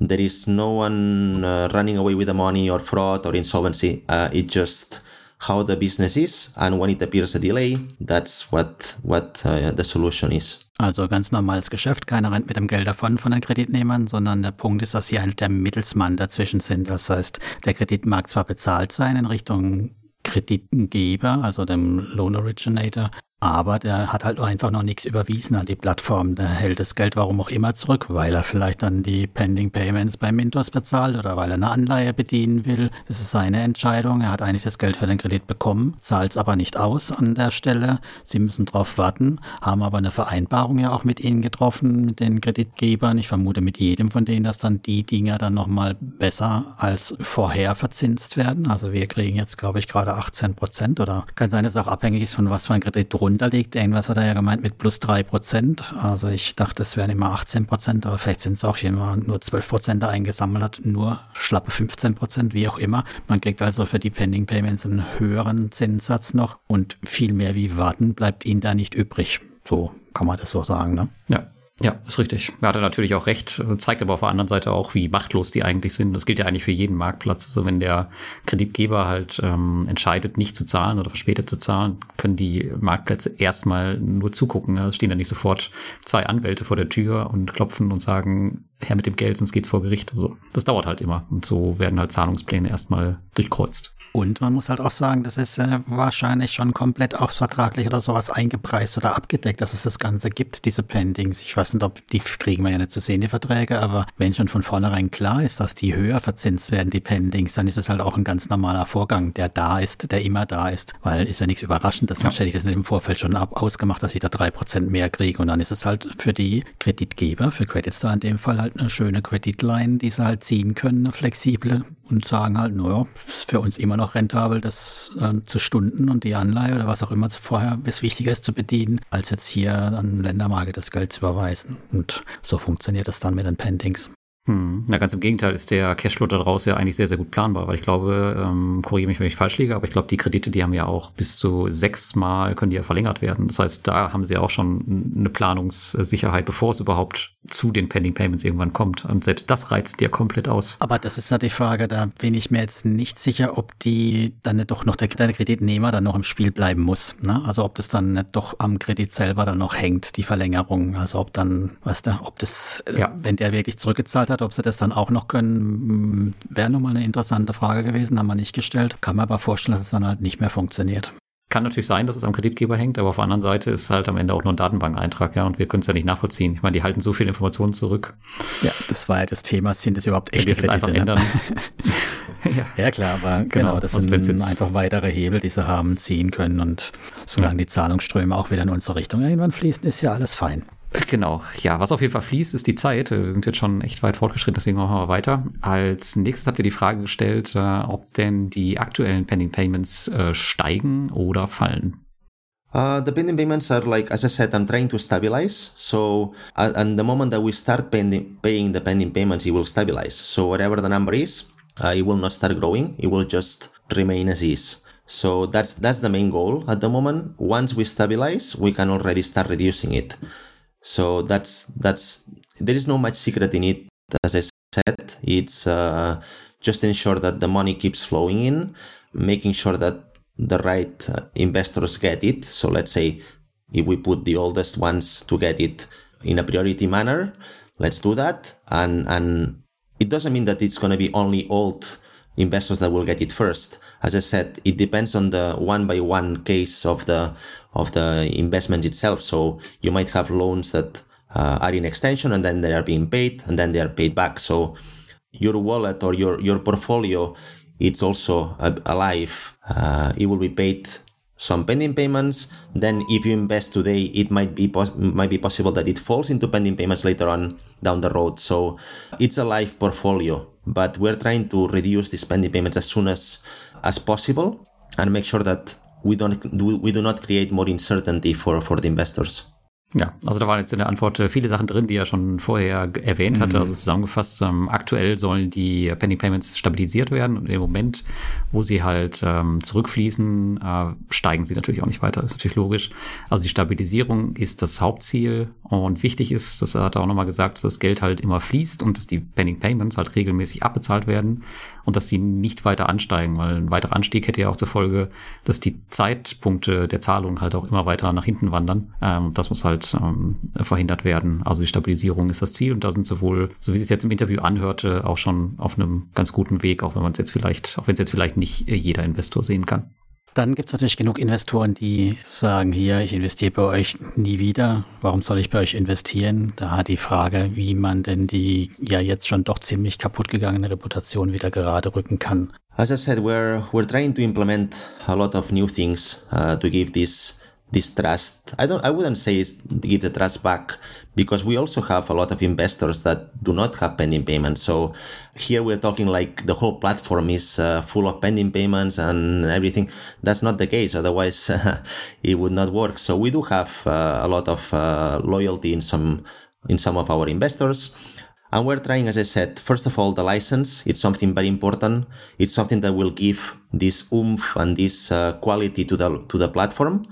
There is no one uh, running away with the money or fraud or insolvency. Uh, it just how the business is and when it appears a delay, that's what, what uh, the solution is. Also ganz normales Geschäft, keiner rennt mit dem Geld davon von den Kreditnehmern, sondern der Punkt ist, dass sie halt der Mittelsmann dazwischen sind. Das heißt, der Kredit mag zwar bezahlt sein in Richtung Kreditengeber, also dem Loan Originator, aber der hat halt einfach noch nichts überwiesen an die Plattform. Der hält das Geld warum auch immer zurück, weil er vielleicht dann die Pending Payments bei Mintos bezahlt oder weil er eine Anleihe bedienen will. Das ist seine Entscheidung. Er hat eigentlich das Geld für den Kredit bekommen, zahlt es aber nicht aus an der Stelle. Sie müssen drauf warten, haben aber eine Vereinbarung ja auch mit ihnen getroffen, mit den Kreditgebern. Ich vermute mit jedem von denen, dass dann die Dinger dann nochmal besser als vorher verzinst werden. Also wir kriegen jetzt, glaube ich, gerade 18 Prozent oder kann sein, dass es auch abhängig ist von was für ein Kredit drunter liegt. Irgendwas hat er ja gemeint mit plus drei Prozent. Also ich dachte, es wären immer 18 Prozent, aber vielleicht sind es auch jemand nur 12 Prozent eingesammelt hat, nur schlappe 15 Prozent, wie auch immer. Man kriegt also für die Pending Payments einen höheren Zinssatz noch und viel mehr wie warten bleibt ihnen da nicht übrig. So kann man das so sagen, ne? Ja. Ja, ist richtig. Er hatte natürlich auch recht, zeigt aber auf der anderen Seite auch, wie machtlos die eigentlich sind. Das gilt ja eigentlich für jeden Marktplatz. Also wenn der Kreditgeber halt ähm, entscheidet, nicht zu zahlen oder verspätet zu zahlen, können die Marktplätze erstmal nur zugucken. Es stehen da nicht sofort zwei Anwälte vor der Tür und klopfen und sagen, her mit dem Geld, sonst geht's vor Gericht. Also das dauert halt immer. Und so werden halt Zahlungspläne erstmal durchkreuzt. Und man muss halt auch sagen, das ist äh, wahrscheinlich schon komplett auch vertraglich oder sowas eingepreist oder abgedeckt, dass es das Ganze gibt, diese Pendings. Ich weiß nicht, ob die kriegen wir ja nicht zu sehen, die Verträge, aber wenn schon von vornherein klar ist, dass die höher verzinst werden, die Pendings, dann ist es halt auch ein ganz normaler Vorgang, der da ist, der immer da ist, weil ist ja nichts Überraschendes, sonst ja. hätte ich das nicht im Vorfeld schon ab ausgemacht, dass ich da drei Prozent mehr kriege und dann ist es halt für die Kreditgeber, für Credit Star in dem Fall halt eine schöne Kreditline, die sie halt ziehen können, eine flexible und sagen halt, naja, ist für uns immer noch rentabel, das äh, zu stunden und die Anleihe oder was auch immer vorher es wichtiger ist zu bedienen, als jetzt hier an Ländermarke das Geld zu überweisen. Und so funktioniert das dann mit den Pendings. Hm. Na, ganz im Gegenteil ist der Cashflow daraus ja eigentlich sehr, sehr gut planbar, weil ich glaube, ähm, korrigiere mich, wenn ich falsch liege, aber ich glaube, die Kredite, die haben ja auch bis zu sechsmal können die ja verlängert werden. Das heißt, da haben sie auch schon eine Planungssicherheit, bevor es überhaupt zu den Pending Payments irgendwann kommt. Und selbst das reizt dir komplett aus. Aber das ist ja die Frage, da bin ich mir jetzt nicht sicher, ob die dann doch noch der, der Kreditnehmer dann noch im Spiel bleiben muss. Ne? Also ob das dann nicht doch am Kredit selber dann noch hängt, die Verlängerung. Also ob dann, weißt du, ob das, äh, ja. wenn der wirklich zurückgezahlt hat, hat. Ob sie das dann auch noch können, wäre nochmal eine interessante Frage gewesen, haben wir nicht gestellt. Kann man aber vorstellen, dass es dann halt nicht mehr funktioniert. Kann natürlich sein, dass es am Kreditgeber hängt, aber auf der anderen Seite ist halt am Ende auch nur ein Datenbankeintrag, ja, und wir können es ja nicht nachvollziehen. Ich meine, die halten so viele Informationen zurück. Ja, das war ja das Thema. Sind das überhaupt echte Kredite? einfach ne? ändern. ja. ja. klar, aber genau, genau das sind einfach weitere Hebel, die sie haben, ziehen können und solange ja. die Zahlungsströme auch wieder in unsere Richtung irgendwann fließen, ist ja alles fein. Genau, ja, was auf jeden Fall fließt, ist die Zeit. Wir sind jetzt schon echt weit fortgeschritten, deswegen machen wir weiter. Als nächstes habt ihr die Frage gestellt, äh, ob denn die aktuellen Pending Payments äh, steigen oder fallen. Uh, the pending payments are like, as I said, I'm trying to stabilize. So, uh, and the moment that we start pending, paying the pending payments, it will stabilize. So, whatever the number is, uh, it will not start growing. It will just remain as is. So that's that's the main goal at the moment. Once we stabilize, we can already start reducing it. So that's that's there is no much secret in it. As I said, it's uh, just ensure that the money keeps flowing in, making sure that the right uh, investors get it. So let's say if we put the oldest ones to get it in a priority manner, let's do that. And and it doesn't mean that it's going to be only old investors that will get it first. As I said, it depends on the one by one case of the of the investment itself. So you might have loans that uh, are in extension and then they are being paid and then they are paid back. So your wallet or your your portfolio, it's also alive. Uh, it will be paid some pending payments. Then if you invest today, it might be pos- might be possible that it falls into pending payments later on down the road. So it's a live portfolio, but we're trying to reduce the pending payments as soon as as possible and make sure that we don't we do not create more uncertainty for for the investors. Ja, also da waren jetzt in der Antwort äh, viele Sachen drin, die er schon vorher erwähnt hatte. Mhm. Also zusammengefasst, ähm, aktuell sollen die Pending Payments stabilisiert werden und im Moment, wo sie halt ähm, zurückfließen, äh, steigen sie natürlich auch nicht weiter. Das ist natürlich logisch. Also die Stabilisierung ist das Hauptziel und wichtig ist, das hat er auch nochmal gesagt, dass das Geld halt immer fließt und dass die Pending Payments halt regelmäßig abbezahlt werden und dass sie nicht weiter ansteigen, weil ein weiterer Anstieg hätte ja auch zur Folge, dass die Zeitpunkte der Zahlung halt auch immer weiter nach hinten wandern. Ähm, das muss halt ähm, verhindert werden. Also die Stabilisierung ist das Ziel und da sind sowohl, so wie es jetzt im Interview anhörte, auch schon auf einem ganz guten Weg, auch wenn man es jetzt vielleicht, auch wenn es jetzt vielleicht nicht jeder Investor sehen kann. Dann gibt es natürlich genug Investoren, die sagen, hier, ich investiere bei euch nie wieder. Warum soll ich bei euch investieren? Da die Frage, wie man denn die ja jetzt schon doch ziemlich kaputt gegangene Reputation wieder gerade rücken kann. As I said, we're, we're trying to implement a lot of new things uh, to give this this trust i don't i wouldn't say give the trust back because we also have a lot of investors that do not have pending payments so here we're talking like the whole platform is uh, full of pending payments and everything that's not the case otherwise uh, it would not work so we do have uh, a lot of uh, loyalty in some in some of our investors and we're trying, as I said, first of all, the license. It's something very important. It's something that will give this oomph and this uh, quality to the to the platform.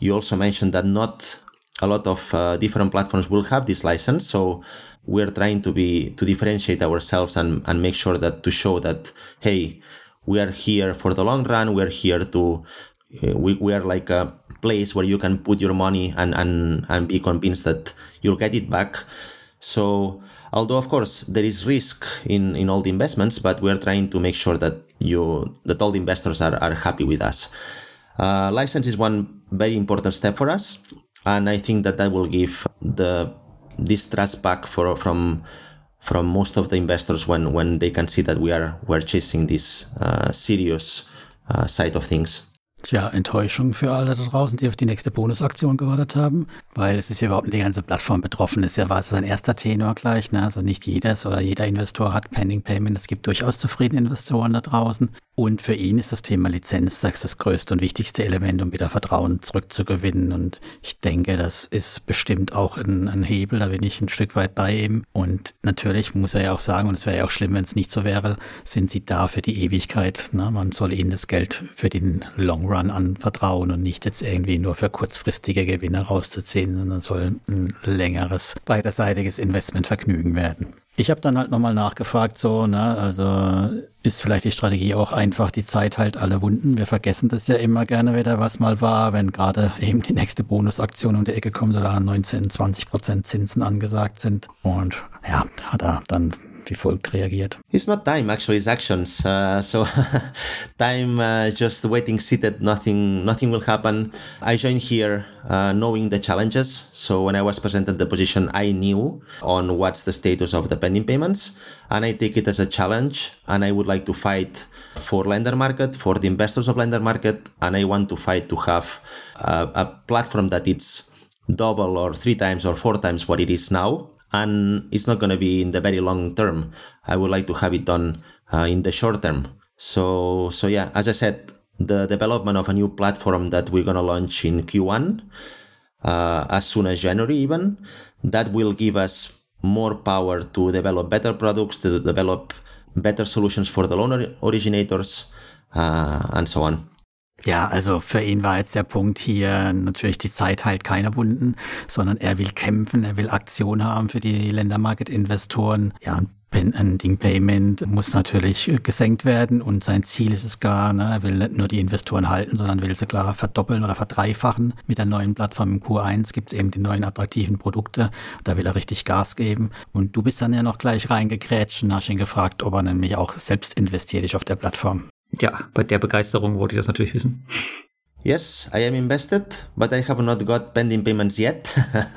You also mentioned that not a lot of uh, different platforms will have this license. So we're trying to be, to differentiate ourselves and, and make sure that to show that, hey, we are here for the long run. We're here to, uh, we, we are like a place where you can put your money and, and, and be convinced that you'll get it back. So, although of course there is risk in, in all the investments, but we're trying to make sure that you, that all the investors are, are happy with us. Uh, license is one very important step for us, and I think that that will give the this trust back for from from most of the investors when when they can see that we are we're chasing this uh, serious uh, side of things. Tja, Enttäuschung für alle da draußen, die auf die nächste Bonusaktion gewartet haben, weil es ist ja überhaupt nicht die ganze Plattform betroffen. ist ja war es sein erster Tenor gleich, ne? also nicht jedes oder jeder Investor hat Pending Payment. Es gibt durchaus zufriedene Investoren da draußen und für ihn ist das Thema Lizenz das größte und wichtigste Element, um wieder Vertrauen zurückzugewinnen. Und ich denke, das ist bestimmt auch ein, ein Hebel, da bin ich ein Stück weit bei ihm. Und natürlich muss er ja auch sagen, und es wäre ja auch schlimm, wenn es nicht so wäre, sind sie da für die Ewigkeit. Ne? Man soll ihnen das Geld für den Long Run anvertrauen und nicht jetzt irgendwie nur für kurzfristige Gewinne rauszuziehen, sondern soll ein längeres, beiderseitiges Investmentvergnügen werden. Ich habe dann halt nochmal nachgefragt, so, ne, also ist vielleicht die Strategie auch einfach, die Zeit halt alle Wunden. Wir vergessen das ja immer gerne wieder, was mal war, wenn gerade eben die nächste Bonusaktion um die Ecke kommt oder 19, 20 Prozent Zinsen angesagt sind. Und ja, hat er dann wie folgt reagiert. It's not time, actually, it's actions. Uh, so time uh, just waiting seated, nothing, nothing will happen. I joined here uh, knowing the challenges. So when I was presented the position, I knew on what's the status of the pending payments, and I take it as a challenge. And I would like to fight for lender market, for the investors of lender market, and I want to fight to have a, a platform that it's double or three times or four times what it is now. And it's not going to be in the very long term. I would like to have it done uh, in the short term. So, so yeah, as I said, the development of a new platform that we're going to launch in Q1, uh, as soon as January even, that will give us more power to develop better products, to develop better solutions for the loan originators, uh, and so on. Ja, also für ihn war jetzt der Punkt hier natürlich die Zeit halt keine Wunden, sondern er will kämpfen, er will Aktion haben für die Ländermarket-Investoren. Ja, ein Ding Payment muss natürlich gesenkt werden und sein Ziel ist es gar, ne, er will nicht nur die Investoren halten, sondern will sie klar verdoppeln oder verdreifachen. Mit der neuen Plattform im Q1 gibt es eben die neuen attraktiven Produkte. Da will er richtig Gas geben. Und du bist dann ja noch gleich reingekrätscht und hast ihn gefragt, ob er nämlich auch selbst investiert ist auf der Plattform. Ja, bei der Begeisterung wollte ich das natürlich wissen. Yes, I am invested, but I have not got pending payments yet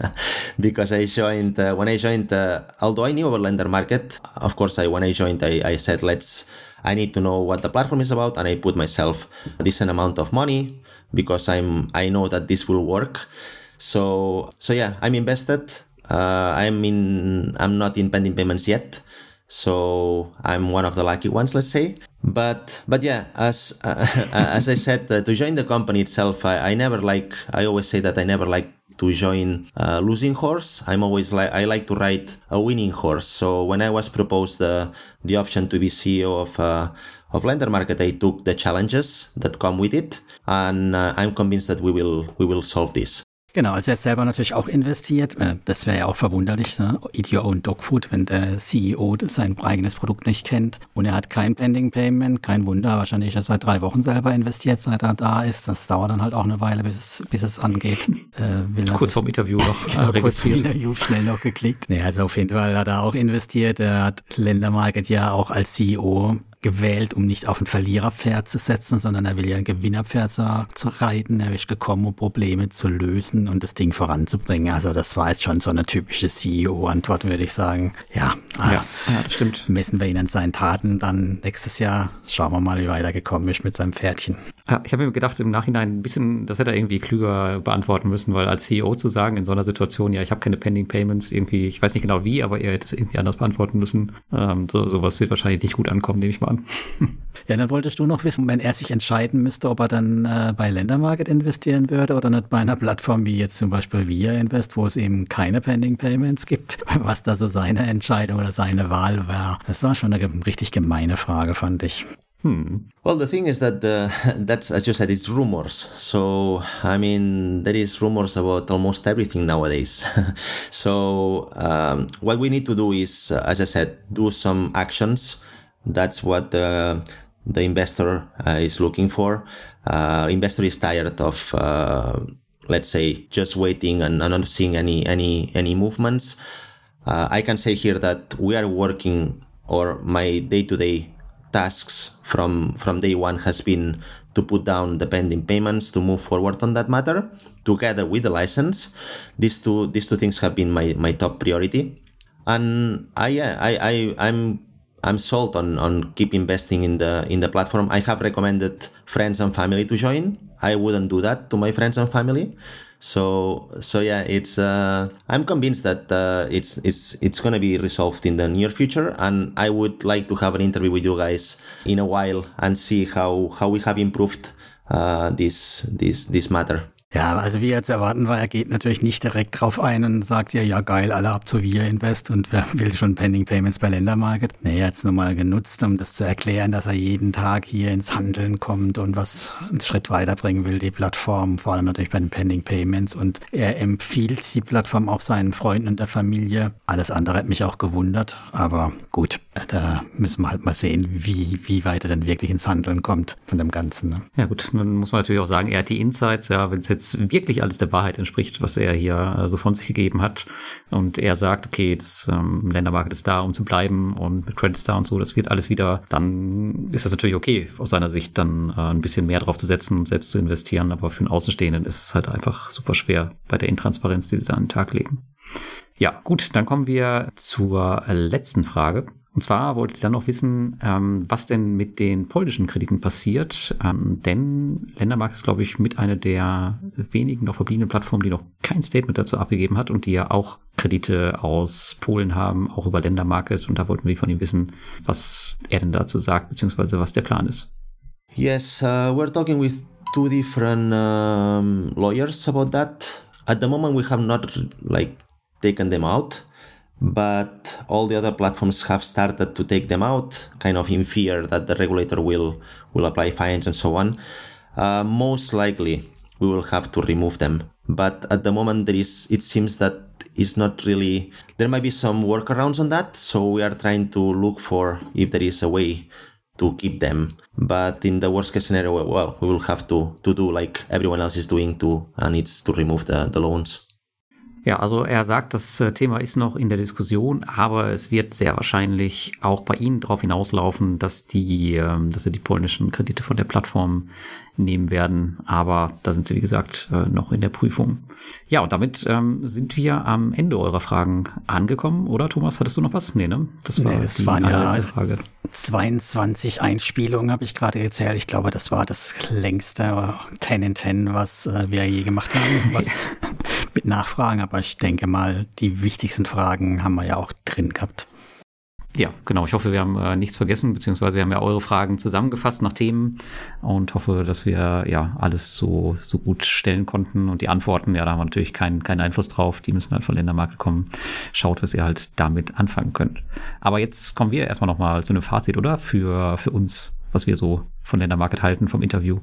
because I joined uh, when I joined. Uh, although I knew about lender market, of course, I when I joined, I, I said let's. I need to know what the platform is about, and I put myself a decent amount of money because I'm I know that this will work. So so yeah, I'm invested. Uh, I'm in. I'm not in pending payments yet. So I'm one of the lucky ones, let's say. But but yeah, as uh, as I said, uh, to join the company itself, I, I never like. I always say that I never like to join a losing horse. I'm always like I like to ride a winning horse. So when I was proposed the the option to be CEO of uh, of Lender Market, I took the challenges that come with it, and uh, I'm convinced that we will we will solve this. Genau, also er selber natürlich auch investiert. Äh, das wäre ja auch verwunderlich, ne? Eat Your Own Dog Food, wenn der CEO sein eigenes Produkt nicht kennt. Und er hat kein Pending Payment, kein Wunder. Wahrscheinlich ist er seit drei Wochen selber investiert, seit er da ist. Das dauert dann halt auch eine Weile, bis, bis es angeht. Äh, kurz vorm Interview noch genau, äh, Kurz vorm Interview schnell noch geklickt. Nee, also auf jeden Fall hat er auch investiert. Er hat Ländermarket ja auch als CEO gewählt, um nicht auf ein Verliererpferd zu setzen, sondern er will ja ein Gewinnerpferd zu, zu reiten. Er ist gekommen, um Probleme zu lösen und das Ding voranzubringen. Also das war jetzt schon so eine typische CEO-Antwort, würde ich sagen. Ja, ja, ja, das stimmt. Messen wir ihn an seinen Taten dann nächstes Jahr. Schauen wir mal, wie weit er gekommen ist mit seinem Pferdchen. Ja, ich habe mir gedacht, im Nachhinein ein bisschen, das hätte er irgendwie klüger beantworten müssen, weil als CEO zu sagen in so einer Situation, ja, ich habe keine Pending Payments, irgendwie, ich weiß nicht genau wie, aber er hätte es irgendwie anders beantworten müssen. Ähm, so, sowas wird wahrscheinlich nicht gut ankommen, nehme ich mal an. Ja, dann wolltest du noch wissen, wenn er sich entscheiden müsste, ob er dann äh, bei Ländermarket investieren würde oder nicht bei einer Plattform wie jetzt zum Beispiel Via Invest, wo es eben keine Pending Payments gibt, was da so seine Entscheidung oder seine Wahl war. Das war schon eine richtig gemeine Frage, fand ich. Hmm. Well, the thing is that uh, that's as you said, it's rumors. So I mean, there is rumors about almost everything nowadays. so um, what we need to do is, uh, as I said, do some actions That's what the, the investor uh, is looking for. Uh, investor is tired of, uh, let's say, just waiting and, not seeing any any any movements. Uh, I can say here that we are working, or my day-to-day tasks from from day one has been to put down the pending payments to move forward on that matter together with the license these two these two things have been my my top priority and i i, I i'm I'm sold on on keep investing in the in the platform. I have recommended friends and family to join. I wouldn't do that to my friends and family. So so yeah, it's uh, I'm convinced that uh, it's it's it's gonna be resolved in the near future, and I would like to have an interview with you guys in a while and see how how we have improved uh, this this this matter. Ja, also wie er zu erwarten war, er geht natürlich nicht direkt drauf ein und sagt ja, ja geil, alle ab zu Via Invest und wer will schon Pending Payments bei Ländermarket. Nee, er hat es nur mal genutzt, um das zu erklären, dass er jeden Tag hier ins Handeln kommt und was einen Schritt weiterbringen will, die Plattform, vor allem natürlich bei den Pending Payments und er empfiehlt die Plattform auch seinen Freunden und der Familie. Alles andere hat mich auch gewundert, aber gut, da müssen wir halt mal sehen, wie, wie weit er denn wirklich ins Handeln kommt von dem Ganzen. Ne? Ja gut, dann muss man natürlich auch sagen, er hat die Insights, ja, wenn es jetzt wirklich alles der Wahrheit entspricht, was er hier so also von sich gegeben hat und er sagt, okay, das ähm, Ländermarket ist da, um zu bleiben und mit Credits da und so, das wird alles wieder, dann ist das natürlich okay, aus seiner Sicht dann äh, ein bisschen mehr drauf zu setzen, um selbst zu investieren, aber für einen Außenstehenden ist es halt einfach super schwer bei der Intransparenz, die sie da an den Tag legen. Ja, gut, dann kommen wir zur letzten Frage. Und zwar wollte ich dann noch wissen, ähm, was denn mit den polnischen Krediten passiert. Ähm, denn Ländermark ist, glaube ich, mit einer der wenigen noch verbliebenen Plattformen, die noch kein Statement dazu abgegeben hat und die ja auch Kredite aus Polen haben, auch über Ländermarket. Und da wollten wir von ihm wissen, was er denn dazu sagt, beziehungsweise was der Plan ist. Yes, uh, we're talking with two different um, lawyers about that. At the moment, we have not like taken them out. But all the other platforms have started to take them out, kind of in fear that the regulator will will apply fines and so on. Uh, most likely, we will have to remove them. But at the moment, there is it seems that it's not really. There might be some workarounds on that, so we are trying to look for if there is a way to keep them. But in the worst case scenario, well, we will have to to do like everyone else is doing too, and it's to remove the the loans. Ja, also er sagt, das äh, Thema ist noch in der Diskussion, aber es wird sehr wahrscheinlich auch bei Ihnen darauf hinauslaufen, dass die, ähm, dass sie die polnischen Kredite von der Plattform nehmen werden. Aber da sind sie, wie gesagt, äh, noch in der Prüfung. Ja, und damit ähm, sind wir am Ende eurer Fragen angekommen, oder Thomas? Hattest du noch was? Nee, ne? Das war nee, das die waren ja Frage. 22 Einspielungen habe ich gerade gezählt. Ich glaube, das war das längste 10 in 10, was äh, wir je gemacht haben, was mit Nachfragen. Aber ich denke mal, die wichtigsten Fragen haben wir ja auch drin gehabt. Ja, genau. Ich hoffe, wir haben äh, nichts vergessen, beziehungsweise wir haben ja eure Fragen zusammengefasst nach Themen und hoffe, dass wir ja alles so, so gut stellen konnten. Und die Antworten, ja, da haben wir natürlich keinen, keinen Einfluss drauf. Die müssen halt von Ländermarke kommen. Schaut, was ihr halt damit anfangen könnt. Aber jetzt kommen wir erstmal nochmal zu einem Fazit, oder? Für, für uns, was wir so von Ländermarket halten vom Interview.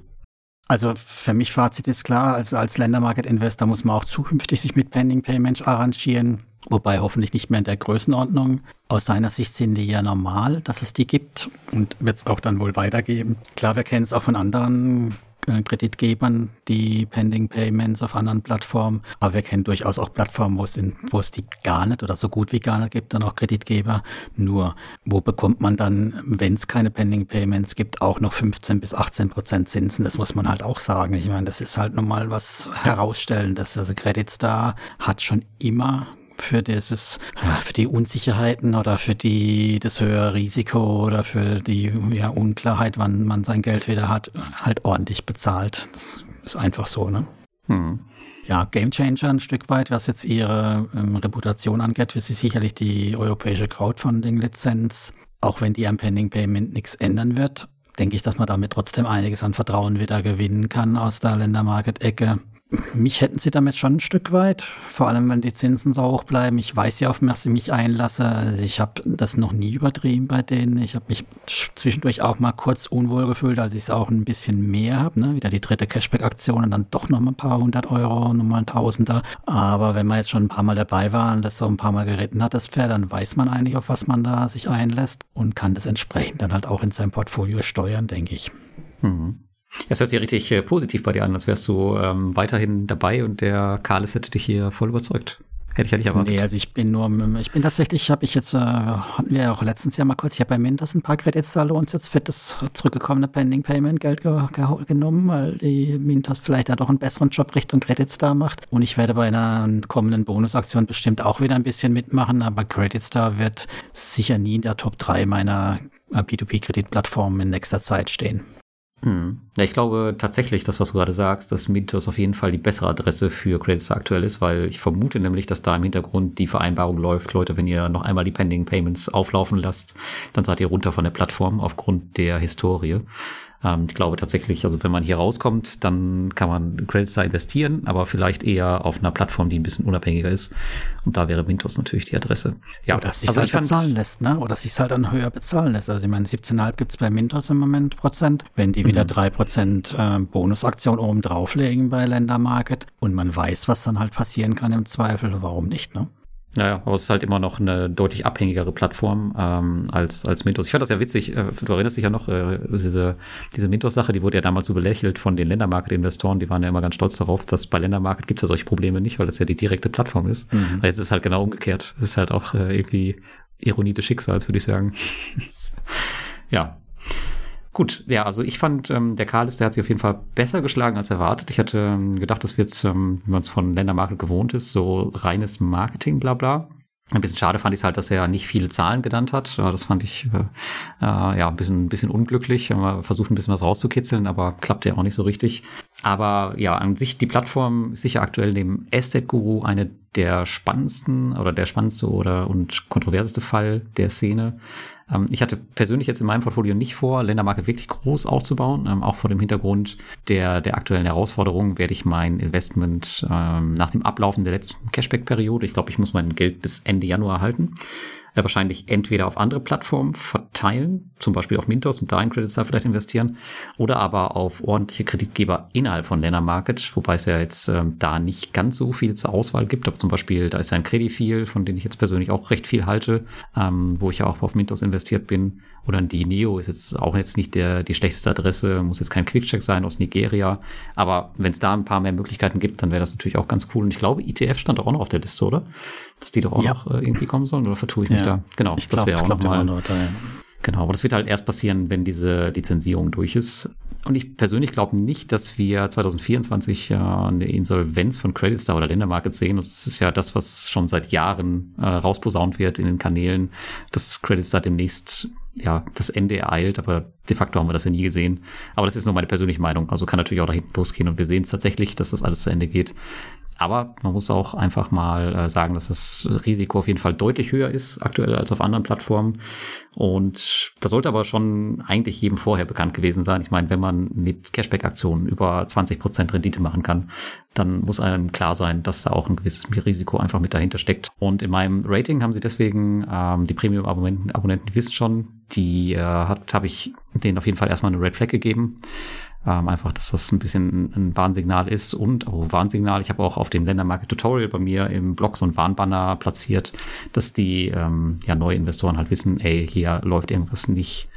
Also für mich Fazit ist klar, also als Ländermarket-Investor muss man auch zukünftig sich mit Pending Payments arrangieren, wobei hoffentlich nicht mehr in der Größenordnung. Aus seiner Sicht sind die ja normal, dass es die gibt und wird es auch dann wohl weitergeben. Klar, wir kennen es auch von anderen äh, Kreditgebern die Pending Payments auf anderen Plattformen. Aber wir kennen durchaus auch Plattformen, wo es, die gar nicht oder so gut wie gar nicht gibt, dann auch Kreditgeber. Nur, wo bekommt man dann, wenn es keine Pending Payments gibt, auch noch 15 bis 18 Prozent Zinsen? Das muss man halt auch sagen. Ich meine, das ist halt nochmal was Herausstellendes. Also Credit Star hat schon immer für dieses, für die Unsicherheiten oder für die, das höhere Risiko oder für die ja, Unklarheit, wann man sein Geld wieder hat, halt ordentlich bezahlt. Das ist einfach so, ne? Hm. Ja, Gamechanger ein Stück weit, was jetzt ihre ähm, Reputation angeht, sie sicherlich die europäische Crowdfunding-Lizenz. Auch wenn die am Pending Payment nichts ändern wird, denke ich, dass man damit trotzdem einiges an Vertrauen wieder gewinnen kann aus der Ländermarket-Ecke. Mich hätten sie damit schon ein Stück weit, vor allem wenn die Zinsen so hoch bleiben. Ich weiß ja, auf was ich mich einlasse. Also ich habe das noch nie übertrieben bei denen. Ich habe mich zwischendurch auch mal kurz unwohl gefühlt, als ich es auch ein bisschen mehr habe. Ne? Wieder die dritte Cashback-Aktion und dann doch noch mal ein paar hundert Euro, nochmal ein Tausender. Aber wenn man jetzt schon ein paar Mal dabei war und das so ein paar Mal geritten hat, das Pferd, dann weiß man eigentlich, auf was man da sich einlässt und kann das entsprechend dann halt auch in sein Portfolio steuern, denke ich. Mhm. Das hört sich richtig äh, positiv bei dir an, als wärst du ähm, weiterhin dabei und der Karles hätte dich hier voll überzeugt. Hätte ich ja nicht erwartet. Nee, also ich bin nur, ich bin tatsächlich, habe ich jetzt, äh, hatten wir ja auch letztens ja mal kurz, ich habe bei Mintos ein paar Kreditsalons jetzt für das zurückgekommene Pending Payment Geld ge ge genommen, weil die Mintos vielleicht auch einen besseren Job Richtung Creditstar macht. Und ich werde bei einer kommenden Bonusaktion bestimmt auch wieder ein bisschen mitmachen, aber Creditstar wird sicher nie in der Top 3 meiner äh, P2P-Kreditplattformen in nächster Zeit stehen. Hm. Ja, ich glaube tatsächlich, das, was du gerade sagst, dass Mintos auf jeden Fall die bessere Adresse für Credits aktuell ist, weil ich vermute nämlich, dass da im Hintergrund die Vereinbarung läuft, Leute, wenn ihr noch einmal die Pending Payments auflaufen lasst, dann seid ihr runter von der Plattform aufgrund der Historie. Ähm, ich glaube tatsächlich, also wenn man hier rauskommt, dann kann man Credits da investieren, aber vielleicht eher auf einer Plattform, die ein bisschen unabhängiger ist. Und da wäre Mintos natürlich die Adresse. Ja, Oder sich also halt bezahlen lässt, ne? Oder sich halt dann höher bezahlen lässt. Also ich meine, 17,5 gibt's bei Mintos im Moment Prozent. Wenn die wieder mhm. drei Prozent äh, Bonusaktion oben drauflegen bei Ländermarket und man weiß, was dann halt passieren kann im Zweifel, warum nicht, ne? Naja, aber es ist halt immer noch eine deutlich abhängigere Plattform ähm, als, als Mintos. Ich fand das ja witzig, äh, du erinnerst dich ja noch, äh, diese, diese Mintos-Sache, die wurde ja damals so belächelt von den Ländermarket-Investoren, die waren ja immer ganz stolz darauf, dass bei Ländermarket gibt es ja solche Probleme nicht, weil das ja die direkte Plattform ist. Mhm. Aber jetzt ist es halt genau umgekehrt. Es ist halt auch äh, irgendwie Ironie des Schicksals, würde ich sagen. ja, Gut, ja, also ich fand, ähm, der Karlis, der hat sich auf jeden Fall besser geschlagen als erwartet. Ich hatte ähm, gedacht, das wird, ähm, wie man es von Ländermarket gewohnt ist, so reines Marketing, bla bla. Ein bisschen schade fand ich es halt, dass er nicht viele Zahlen genannt hat. Das fand ich äh, äh, ja ein bisschen, ein bisschen unglücklich. Wir versucht ein bisschen was rauszukitzeln, aber klappt ja auch nicht so richtig. Aber ja, an sich die Plattform ist sicher aktuell neben Estate Guru eine der spannendsten oder der spannendste oder und kontroverseste Fall der Szene. Ähm, ich hatte persönlich jetzt in meinem Portfolio nicht vor, Ländermarke wirklich groß aufzubauen. Ähm, auch vor dem Hintergrund der, der aktuellen Herausforderungen werde ich mein Investment ähm, nach dem Ablaufen der letzten Cashback-Periode, ich glaube, ich muss mein Geld bis Ende Januar halten, äh, wahrscheinlich entweder auf andere Plattformen verteilen, zum Beispiel auf Mintos und da in Credit Star vielleicht investieren, oder aber auf ordentliche Kreditgeber innerhalb von Lender Market, wobei es ja jetzt ähm, da nicht ganz so viel zur Auswahl gibt, aber zum Beispiel da ist ja ein Credifil, von dem ich jetzt persönlich auch recht viel halte, ähm, wo ich ja auch auf Mintos investiert bin, oder ein Dineo ist jetzt auch jetzt nicht der, die schlechteste Adresse, muss jetzt kein Quickcheck sein aus Nigeria. Aber wenn es da ein paar mehr Möglichkeiten gibt, dann wäre das natürlich auch ganz cool. Und ich glaube, ITF stand auch noch auf der Liste, oder? Dass die doch auch ja. noch äh, irgendwie kommen sollen, oder vertue ich mich da? Genau, ich das wäre auch nochmal. Genau, aber das wird halt erst passieren, wenn diese Lizenzierung durch ist. Und ich persönlich glaube nicht, dass wir 2024 äh, eine Insolvenz von Credit Star oder Ländermarket sehen. Das ist ja das, was schon seit Jahren äh, rausposaunt wird in den Kanälen, dass Credit Star demnächst ja, das Ende ereilt, aber de facto haben wir das ja nie gesehen. Aber das ist nur meine persönliche Meinung. Also kann natürlich auch da hinten losgehen und wir sehen es tatsächlich, dass das alles zu Ende geht. Aber man muss auch einfach mal äh, sagen, dass das Risiko auf jeden Fall deutlich höher ist aktuell als auf anderen Plattformen. Und das sollte aber schon eigentlich jedem vorher bekannt gewesen sein. Ich meine, wenn man mit Cashback-Aktionen über 20 Prozent Rendite machen kann, dann muss einem klar sein, dass da auch ein gewisses Risiko einfach mit dahinter steckt. Und in meinem Rating haben sie deswegen ähm, die Premium-Abonnenten, Abonnenten, die wisst schon, die äh, habe ich denen auf jeden Fall erstmal eine Red Flag gegeben. Ähm, einfach, dass das ein bisschen ein Warnsignal ist und oh, Warnsignal. Ich habe auch auf dem Ländermarket Tutorial bei mir im Blog so ein Warnbanner platziert, dass die ähm, ja, neue Investoren halt wissen, ey, hier läuft irgendwas nicht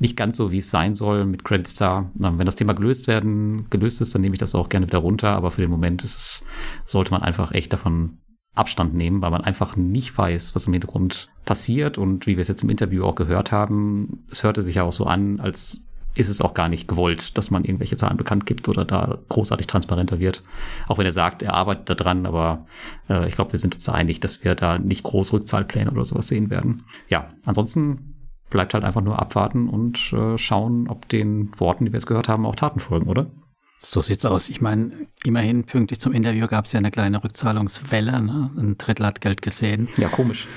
nicht ganz so, wie es sein soll mit Credit Star. Ähm, wenn das Thema gelöst werden, gelöst ist, dann nehme ich das auch gerne wieder runter. Aber für den Moment ist es, sollte man einfach echt davon Abstand nehmen, weil man einfach nicht weiß, was im Hintergrund passiert. Und wie wir es jetzt im Interview auch gehört haben, es hörte sich ja auch so an, als ist es auch gar nicht gewollt, dass man irgendwelche Zahlen bekannt gibt oder da großartig transparenter wird. Auch wenn er sagt, er arbeitet daran, aber äh, ich glaube, wir sind uns einig, dass wir da nicht groß Rückzahlpläne oder sowas sehen werden. Ja, ansonsten bleibt halt einfach nur abwarten und äh, schauen, ob den Worten, die wir jetzt gehört haben, auch Taten folgen, oder? So sieht's aus. Ich meine, immerhin pünktlich zum Interview gab es ja eine kleine Rückzahlungswelle. Ne? Ein Drittel hat Geld gesehen. Ja, komisch.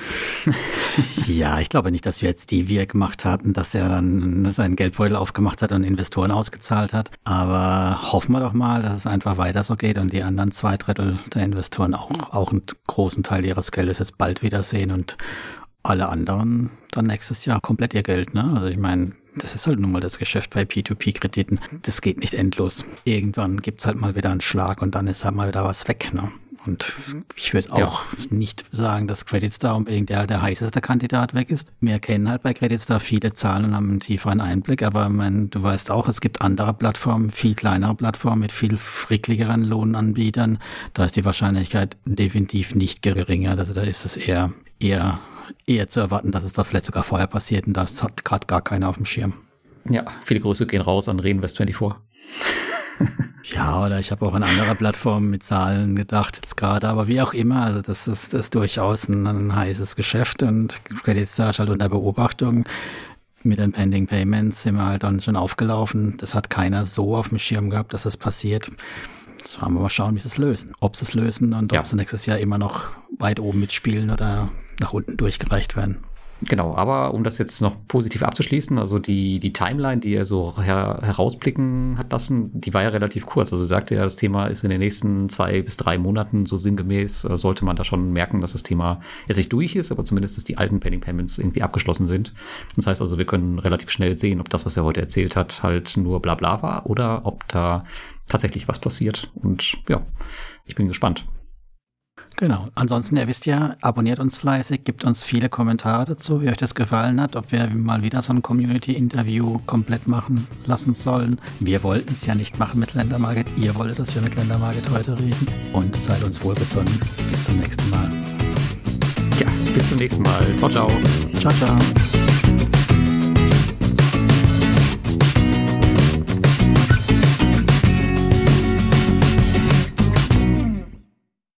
ja, ich glaube nicht, dass wir jetzt die, wie er gemacht hatten, dass er dann seinen Geldbeutel aufgemacht hat und Investoren ausgezahlt hat. Aber hoffen wir doch mal, dass es einfach weiter so geht und die anderen zwei Drittel der Investoren auch, auch einen großen Teil ihres Geldes jetzt bald wiedersehen und alle anderen dann nächstes Jahr komplett ihr Geld. Ne? Also ich meine, das ist halt nun mal das Geschäft bei P2P-Krediten. Das geht nicht endlos. Irgendwann gibt's halt mal wieder einen Schlag und dann ist halt mal wieder was weg. Ne? Und ich würde auch ja. nicht sagen, dass Credit Star unbedingt der, der heißeste Kandidat weg ist. Wir kennen halt bei Credit Star viele Zahlen und haben einen tieferen Einblick, aber mein, du weißt auch, es gibt andere Plattformen, viel kleinere Plattformen mit viel frickligeren Lohnanbietern. Da ist die Wahrscheinlichkeit definitiv nicht geringer. Also da ist es eher, eher eher zu erwarten, dass es da vielleicht sogar vorher passiert und das hat gerade gar keiner auf dem Schirm. Ja, viele Grüße gehen raus an Reinvest24. ja, oder ich habe auch an anderer Plattformen mit Zahlen gedacht jetzt gerade, aber wie auch immer, also das ist, das ist durchaus ein, ein heißes Geschäft und Credit ist halt unter Beobachtung. Mit den Pending Payments sind wir halt dann schon aufgelaufen. Das hat keiner so auf dem Schirm gehabt, dass das passiert. Jetzt wollen wir mal schauen, wie sie es lösen. Ob sie es lösen und ja. ob sie nächstes Jahr immer noch weit oben mitspielen oder nach unten durchgereicht werden. Genau, aber um das jetzt noch positiv abzuschließen, also die, die Timeline, die er so her, herausblicken hat lassen, die war ja relativ kurz. Also sagte ja, das Thema ist in den nächsten zwei bis drei Monaten so sinngemäß, äh, sollte man da schon merken, dass das Thema jetzt nicht durch ist, aber zumindest, dass die alten Pending Payments irgendwie abgeschlossen sind. Das heißt also, wir können relativ schnell sehen, ob das, was er heute erzählt hat, halt nur bla bla war oder ob da tatsächlich was passiert. Und ja, ich bin gespannt. Genau. Ansonsten, ihr wisst ja, abonniert uns fleißig, gibt uns viele Kommentare dazu, wie euch das gefallen hat, ob wir mal wieder so ein Community-Interview komplett machen lassen sollen. Wir wollten es ja nicht machen mit Ländermarket. Ihr wolltet, dass wir mit Ländermarket heute reden. Und seid uns wohlgesonnen. Bis zum nächsten Mal. Ja, bis zum nächsten Mal. Ciao, ciao. Ciao, ciao.